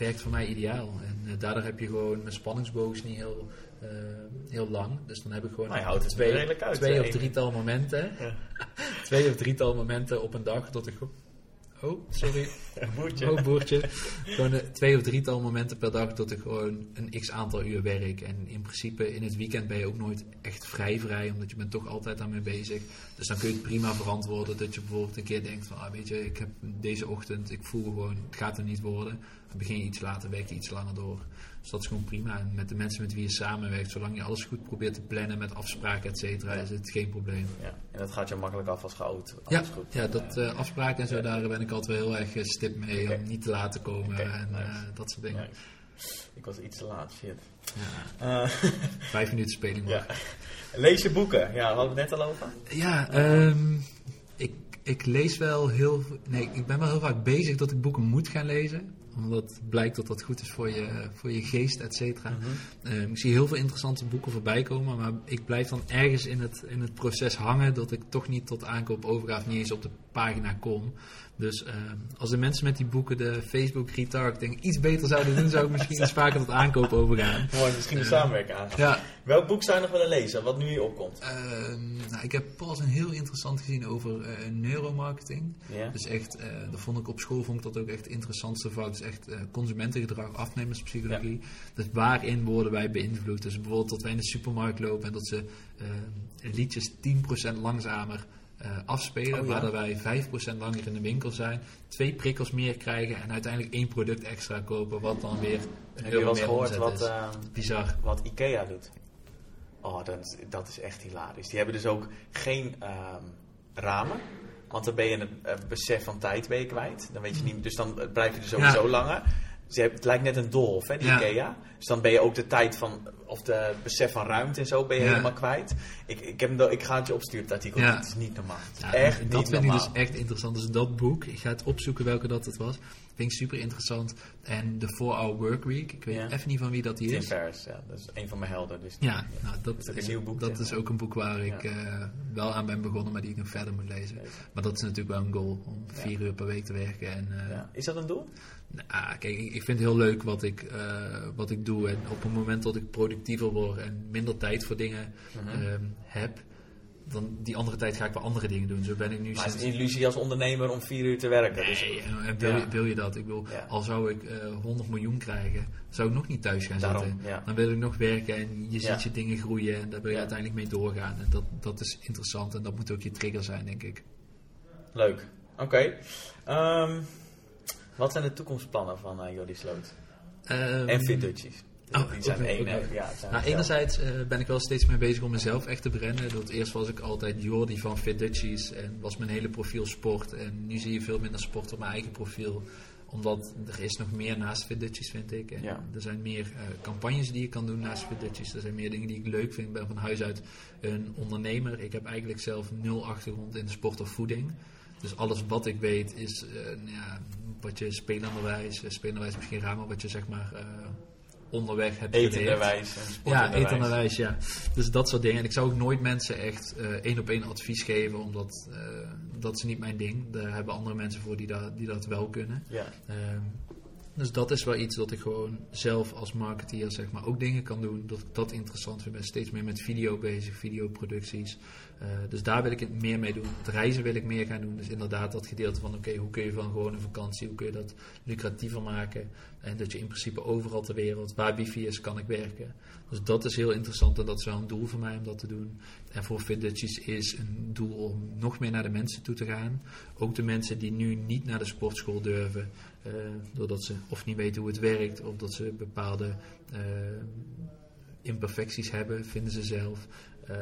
werkt voor mij ideaal. En eh, daardoor heb je gewoon, mijn spanningsboog is niet heel, eh, heel lang. Dus dan heb ik gewoon je houdt het twee, redelijk uit, twee of drietal momenten. Ja. twee of drietal momenten op een dag dat ik. Oh, sorry. Een boertje. Oh, boertje. Gewoon eh, twee of drietal momenten per dag dat ik gewoon een x aantal uur werk. En in principe in het weekend ben je ook nooit echt vrij vrij, omdat je bent toch altijd aan mee bezig. Dus dan kun je het prima verantwoorden dat je bijvoorbeeld een keer denkt van, ah, weet je, ik heb deze ochtend, ik voel gewoon, het gaat er niet worden. Dan begin je iets later, werk je iets langer door. Dus dat is gewoon prima. En met de mensen met wie je samenwerkt, zolang je alles goed probeert te plannen met afspraken, et cetera, is het geen probleem. Ja, en dat gaat je makkelijk af als goud. Ja, goed. ja dat eh, afspraken en zo, daar ben ik altijd wel heel erg eh, stip mee om niet te laat te komen en nice. eh, dat soort dingen. Ik was iets te laat, shit. Ja. Vijf minuten speling ja. Lees je boeken? Ja, hadden we het net al over? Ja, ehm, ik, ik lees wel heel... Nee, ik ben wel heel vaak bezig dat ik boeken moet gaan lezen. Omdat blijkt dat dat goed is voor je, voor je geest, et cetera. Mhm. Eh, ik zie heel veel interessante boeken voorbij komen, maar ik blijf dan ergens in het, in het proces hangen dat ik toch niet tot aankoop overga of niet eens op de pagina kom. Dus eh, als de mensen met die boeken de Facebook retargeting iets beter zouden doen, zou ik misschien iets vaker tot aankoop overgaan. Mooi, misschien een Eh, samenwerking aan. Ja, Welk boek zou je nog willen lezen, wat nu hier opkomt? Ehm, nou, ik heb pas een heel interessant gezien over eh, neuromarketing. Ja? Dus echt, eh, dat vond ik op school vond ik dat ook echt het interessantste vak. Dus echt consumentengedrag, afnemerspsychologie. Dus waarin worden wij beïnvloed? Dus bijvoorbeeld dat wij in de supermarkt lopen en dat ze eh, liedjes 10% langzamer eh, afspelen. Oh, ja. Waardoor wij 5% langer in de winkel zijn. Twee prikkels meer krijgen en uiteindelijk één product extra kopen. Wat dan weer een Heb je wel gehoord wat, eh, Bizar. wat Ikea doet? Oh, dat, is- dat is echt hilarisch. Die hebben dus ook geen ehm, ramen. Want dan ben je het eh, besef van tijd ben je kwijt. Dan weet je niet, dus dan blijf je er sowieso langer. Ze hebben, het lijkt net een doolhof, hè, die Ja. Ikea. Dus dan ben je ook de tijd van, of de besef van ruimte en zo ben je Ja. helemaal kwijt. Ik, ik, heb, ik ga het je opsturen, het artikel. Ja. Het is niet normaal. Is Ja, echt dat niet vind normaal. ik dus echt interessant. Dus dat boek, ik ga het opzoeken welke dat het was. Vind ik super interessant. En de 4-Hour Workweek, ik weet even niet van wie dat die Tim is. Ferriss, ja, dat is een van mijn helden. Dus Ja, nou, dat, is ook een is, nieuw boek, dat is ook een boek waar ik eh, wel aan ben begonnen, maar die ik nog verder moet lezen. Maar dat is natuurlijk wel een goal, om vier uur per week te werken. En, eh. Is dat een doel? Nou, kijk, ik vind het heel leuk wat ik, eh, wat ik doe. En op het moment dat ik productiever word en minder tijd voor dingen ehm, heb, dan die andere tijd ga ik wel andere dingen doen. Zo ben ik nu Maar het is een illusie als ondernemer om vier uur te werken. Dus, Nee, en- en wil, Ja. je, wil je dat? Ik bedoel, Ja. al zou ik eh 100 miljoen krijgen, zou ik nog niet thuis gaan Daarom, zitten. ja. Dan wil ik nog werken en je ziet je dingen groeien en daar wil je uiteindelijk mee doorgaan. En dat, dat is interessant en dat moet ook je trigger zijn, denk ik. Leuk. Oké. Ehm, wat zijn de toekomstplannen van eh Jordi Sloot? Ehm, en Fit Dutchies. oh, die zijn één. Nou, zelf. enerzijds eh, ben ik wel steeds mee bezig om mezelf echt te brennen. Dat eerst was ik altijd Jordi van Fit Dutchies en was mijn hele profiel sport. En nu zie je veel minder sport op mijn eigen profiel. Omdat er is nog meer naast Fit Dutchies, vind ik. En Ja. Er zijn meer eh, campagnes die je kan doen naast Fit Dutchies. Er zijn meer dingen die ik leuk vind. Ik ben van huis uit een ondernemer. Ik heb eigenlijk zelf nul achtergrond in de sport of voeding. Dus alles wat ik weet is eh, nou ja, wat je spelenderwijs, uh, spelenderwijs misschien raar, maar wat je zeg maar eh, onderweg hebt geleerd. Etenderwijs en Ja, etenderwijs, ja. Dus dat soort dingen. En ik zou ook nooit mensen echt eh, één op één advies geven, omdat eh, dat is niet mijn ding. Daar hebben andere mensen voor die, dat die dat wel kunnen. Ja. Dus dat is wel iets dat ik gewoon zelf als marketeer zeg maar ook dingen kan doen. Dat ik dat interessant vind. Ik ben steeds meer met video bezig, videoproducties. Eh, dus daar wil ik het meer mee doen. Het reizen wil ik meer gaan doen. Dus inderdaad dat gedeelte van oké, hoe kun je van gewoon een vakantie, hoe kun je dat lucratiever maken. En dat je in principe overal ter wereld, waar wifi is, kan ik werken. Dus dat is heel interessant en dat is wel een doel voor mij om dat te doen. En voor Fitdutchies is een doel om nog meer naar de mensen toe te gaan. Ook de mensen die nu niet naar de sportschool durven. Eh, doordat ze of niet weten hoe het werkt, of dat ze bepaalde eh, imperfecties hebben, vinden ze zelf. Eh,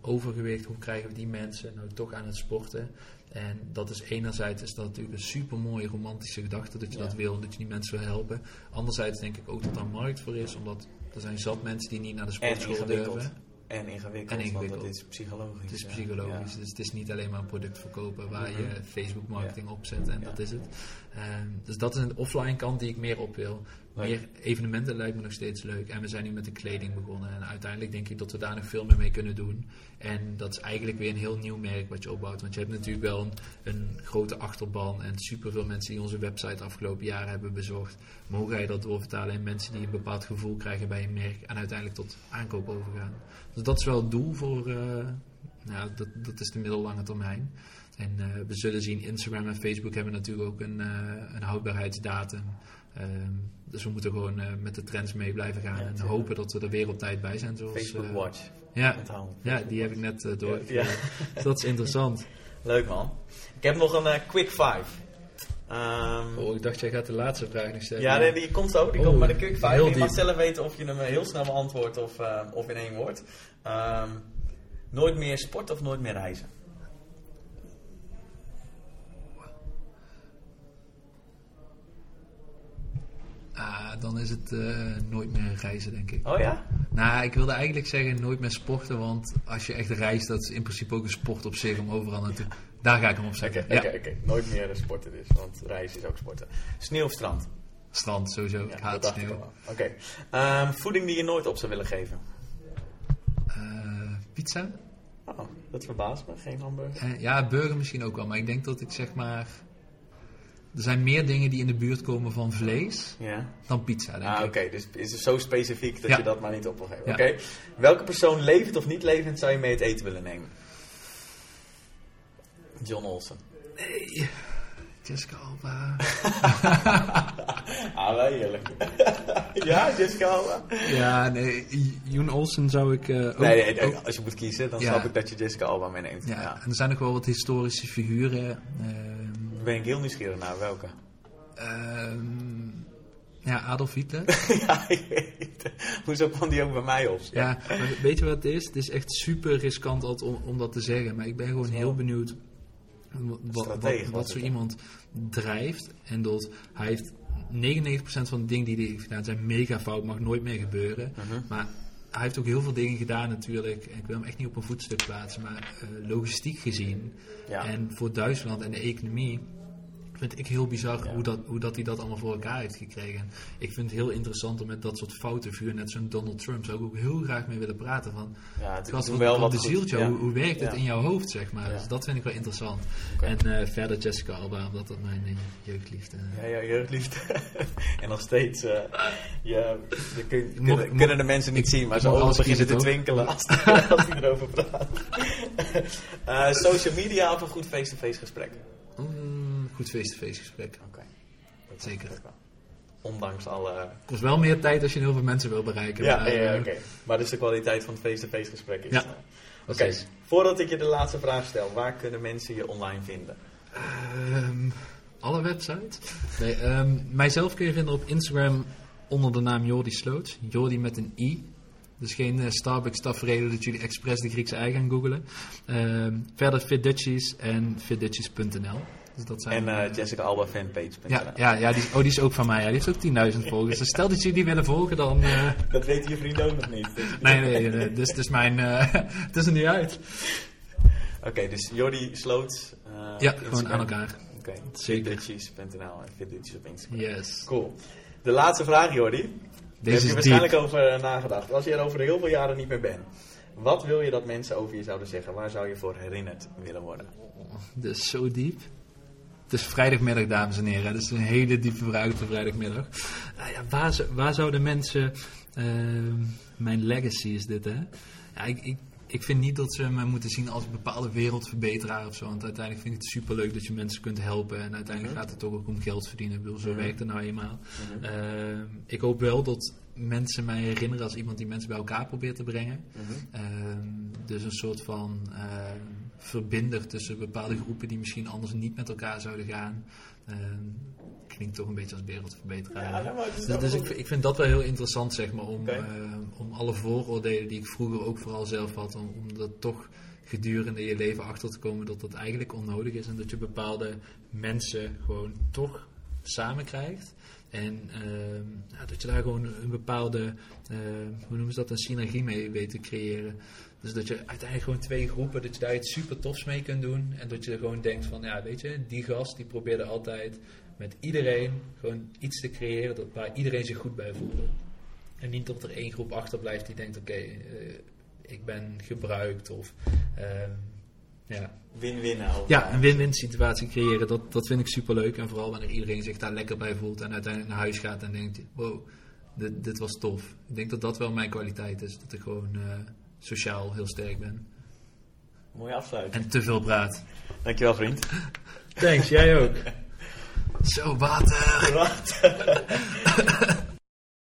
overgewicht, hoe krijgen we die mensen nou toch aan het sporten? En dat is enerzijds is dat natuurlijk een super mooie romantische gedachte dat je Ja. dat wil en dat je die mensen wil helpen. Anderzijds denk ik ook dat daar markt voor is, omdat er zijn zat mensen die niet naar de sportschool durven. En ingewikkeld, En want ingewikkeld. het is psychologisch. Het is ja. psychologisch, Ja. dus het is niet alleen maar een product verkopen waar Mhm. je Facebook marketing opzet en dat is het. Ehm, dus dat is een offline kant die ik meer op wil. Leuk. Meer evenementen lijkt me nog steeds leuk. En we zijn nu met de kleding begonnen. En uiteindelijk denk ik dat we daar nog veel meer mee kunnen doen. En dat is eigenlijk weer een heel nieuw merk wat je opbouwt. Want je hebt natuurlijk wel een, een grote achterban. En superveel mensen die onze website afgelopen jaren hebben bezocht. Maar hoe ga je dat doorvertalen in mensen die een bepaald gevoel krijgen bij een merk. En uiteindelijk tot aankoop overgaan. Dus dat is wel het doel voor... eh, nou, dat, dat is de middellange termijn. En eh, we zullen zien, Instagram en Facebook hebben natuurlijk ook een, eh, een houdbaarheidsdatum. Ehm, dus we moeten gewoon eh, met de trends mee blijven gaan. Ja, en hopen dat we er weer op tijd bij zijn. Zoals, Facebook Watch. Ja, ja, die heb ik net uh, doorgegeven. Ja. Dus dat is interessant. Leuk man. Ik heb nog een quick five. Ehm, Oh, ik dacht jij gaat de laatste vraag nog stellen. ja, nee, die komt zo. Die Oh, komt bij de quick five. Je mag zelf weten of je hem heel snel beantwoordt of, of in één woord. Ehm, nooit meer sport of nooit meer reizen? Dan is het eh, nooit meer reizen, denk ik. Oh ja? Nou, ik wilde eigenlijk zeggen nooit meer sporten, want als je echt reist, dat is in principe ook een sport op zich om overal naartoe. Daar ga ik hem op Oké, zetten. oké, ja. oké. Nooit meer sporten dus, want reizen is ook sporten. Sneeuw of strand? Strand sowieso. ik Ja, haat ik sneeuw. al. Oké. Ehm, voeding die je nooit op zou willen geven? Eh, pizza? Oh, dat verbaast me. Geen hamburger. Eh, ja, burger misschien ook wel. Maar ik denk dat ik zeg maar... Er zijn meer dingen die in de buurt komen van vlees Ja. dan pizza, denk Ah, oké. Dus is het zo specifiek dat Ja. je dat maar niet op wil geven. Ja. Oké. Welke persoon, levend of niet levend, zou je mee het eten willen nemen? John Olsen. Nee. Jessica Alba. ah, wel heerlijk. ja, Jessica Alba? ja, nee. Joen Olsen zou ik eh, ook... Nee, nee, nee, ook- als je moet kiezen, dan Ja. snap ik dat je Jessica Alba meeneemt. ja, Ja. en er zijn nog wel wat historische figuren. Daar ben ik heel nieuwsgierig naar. Welke? ehm, ja, Adolf Hitler. ja, ik weet het. Hoezo kwam die ook bij mij op? Ja, maar weet je wat het is? Het is echt super riskant altijd om, om dat te zeggen. Maar ik ben gewoon heel benieuwd wat, wat, zo iemand drijft. En dat hij heeft 99% van de dingen die hij heeft gedaan zijn mega fout, mag nooit meer gebeuren. Mhm. Maar hij heeft ook heel veel dingen gedaan natuurlijk. En ik wil hem echt niet op een voetstuk plaatsen, maar eh, logistiek gezien Ja. en voor Duitsland en de economie vind ik heel bizar Ja. hoe, dat, hoe dat hij dat allemaal voor elkaar heeft gekregen. Ik vind het heel interessant om met dat soort fouten vuur, net zo'n Donald Trump, zou ik ook heel graag mee willen praten. Van, ja, het wat, wel wat jou? Ja. Hoe, hoe werkt het in jouw hoofd, zeg maar? Dus dat vind ik wel interessant. En eh, verder Jessica Alba, omdat dat mijn eh, jeugdliefde Ja, ja, jeugdliefde. en nog steeds, eh ja, je kun- Mocht- kunnen, de mensen niet zien, maar ogen alles beginnen te twinkelen als hij, erover praat. Eh, social media of een goed face-to-face gesprek? Mm, goed face-to-face gesprek. Oké. Dat Zeker. Ondanks alle... Kost wel meer tijd als je heel veel mensen wil bereiken. Ja, maar, ja, eh, oké. Maar dus de kwaliteit van het face-to-face gesprek is... Ja. Oké, voordat ik je de laatste vraag stel, waar kunnen mensen je online vinden? Ehm, alle websites? Nee, ehm, mijzelf kun je vinden op Instagram onder de naam Jordi Sloot. Jordi met een i. Dus geen eh, Starbucks tafereel dat jullie expres de Griekse ei gaan googlen. Ehm, verder FitDutchies en fitdutchies.nl. Dus dat zijn... En eh, Jessica Alba fanpage. ja, ja, ja die, oh, die is ook van mij. Ja, die heeft ook 10.000 volgers. Dus stel dat jullie die willen volgen, dan... eh, Dat weten je vrienden ook nog niet. nee, nee, nee. Dus het is mijn... het is er niet uit. Oké, dus Jordi Sloot. Ja, gewoon aan elkaar. Oké, fitdutchies.nl en fitdutchies op Instagram. Yes. Cool. De laatste vraag, Jordi. Daar heb je is waarschijnlijk over nagedacht. Als je er over heel veel jaren niet meer bent, wat wil je dat mensen over je zouden zeggen? Waar zou je voor herinnerd willen worden? Is zo diep. Het is vrijdagmiddag, dames en heren. Het is een hele diepe de vrijdagmiddag. Nou ja, waar, zou- waar zouden mensen... ehm, mijn legacy is dit, hè? Ja, ik, ik, ik vind niet dat ze me moeten zien als een bepaalde wereldverbeteraar of zo. Want uiteindelijk vind ik het superleuk dat je mensen kunt helpen. En uiteindelijk gaat het toch ook om geld verdienen. Ik bedoel, zo Mhm. werkt het nou eenmaal. Ehm, ik hoop wel dat mensen mij herinneren als iemand die mensen bij elkaar probeert te brengen. Ehm, dus een soort van verbinder tussen bepaalde groepen die misschien anders niet met elkaar zouden gaan. Ehm, klinkt toch een beetje als wereldverbeteraar. Ja, nou, dus dus ik, ik vind dat wel heel interessant, zeg maar, om, ehm, om alle vooroordelen die ik vroeger ook vooral zelf had, om, om dat toch gedurende je leven achter te komen dat dat eigenlijk onnodig is en dat je bepaalde mensen gewoon toch samen krijgt. En ehm, ja, dat je daar gewoon een bepaalde, hoe noemen ze dat, een synergie mee weet te creëren. Dus dat je uiteindelijk gewoon twee groepen, dat je daar iets super tofs mee kunt doen. En dat je er gewoon denkt van, ja weet je, die gast die probeerde altijd met iedereen gewoon iets te creëren dat, waar iedereen zich goed bij voelde. En niet dat er één groep achterblijft die denkt, oké, eh, ik ben gebruikt of... ehm, ja, Win-win ja, een win-win situatie creëren, dat, dat vind ik superleuk. En vooral wanneer iedereen zich daar lekker bij voelt en uiteindelijk naar huis gaat en denkt, wow, dit, dit was tof. Ik denk dat dat wel mijn kwaliteit is, dat ik gewoon eh, sociaal heel sterk ben. Mooie afsluiting. En te veel praat. Dankjewel, vriend. Thanks, jij ook. Zo, water. Wat?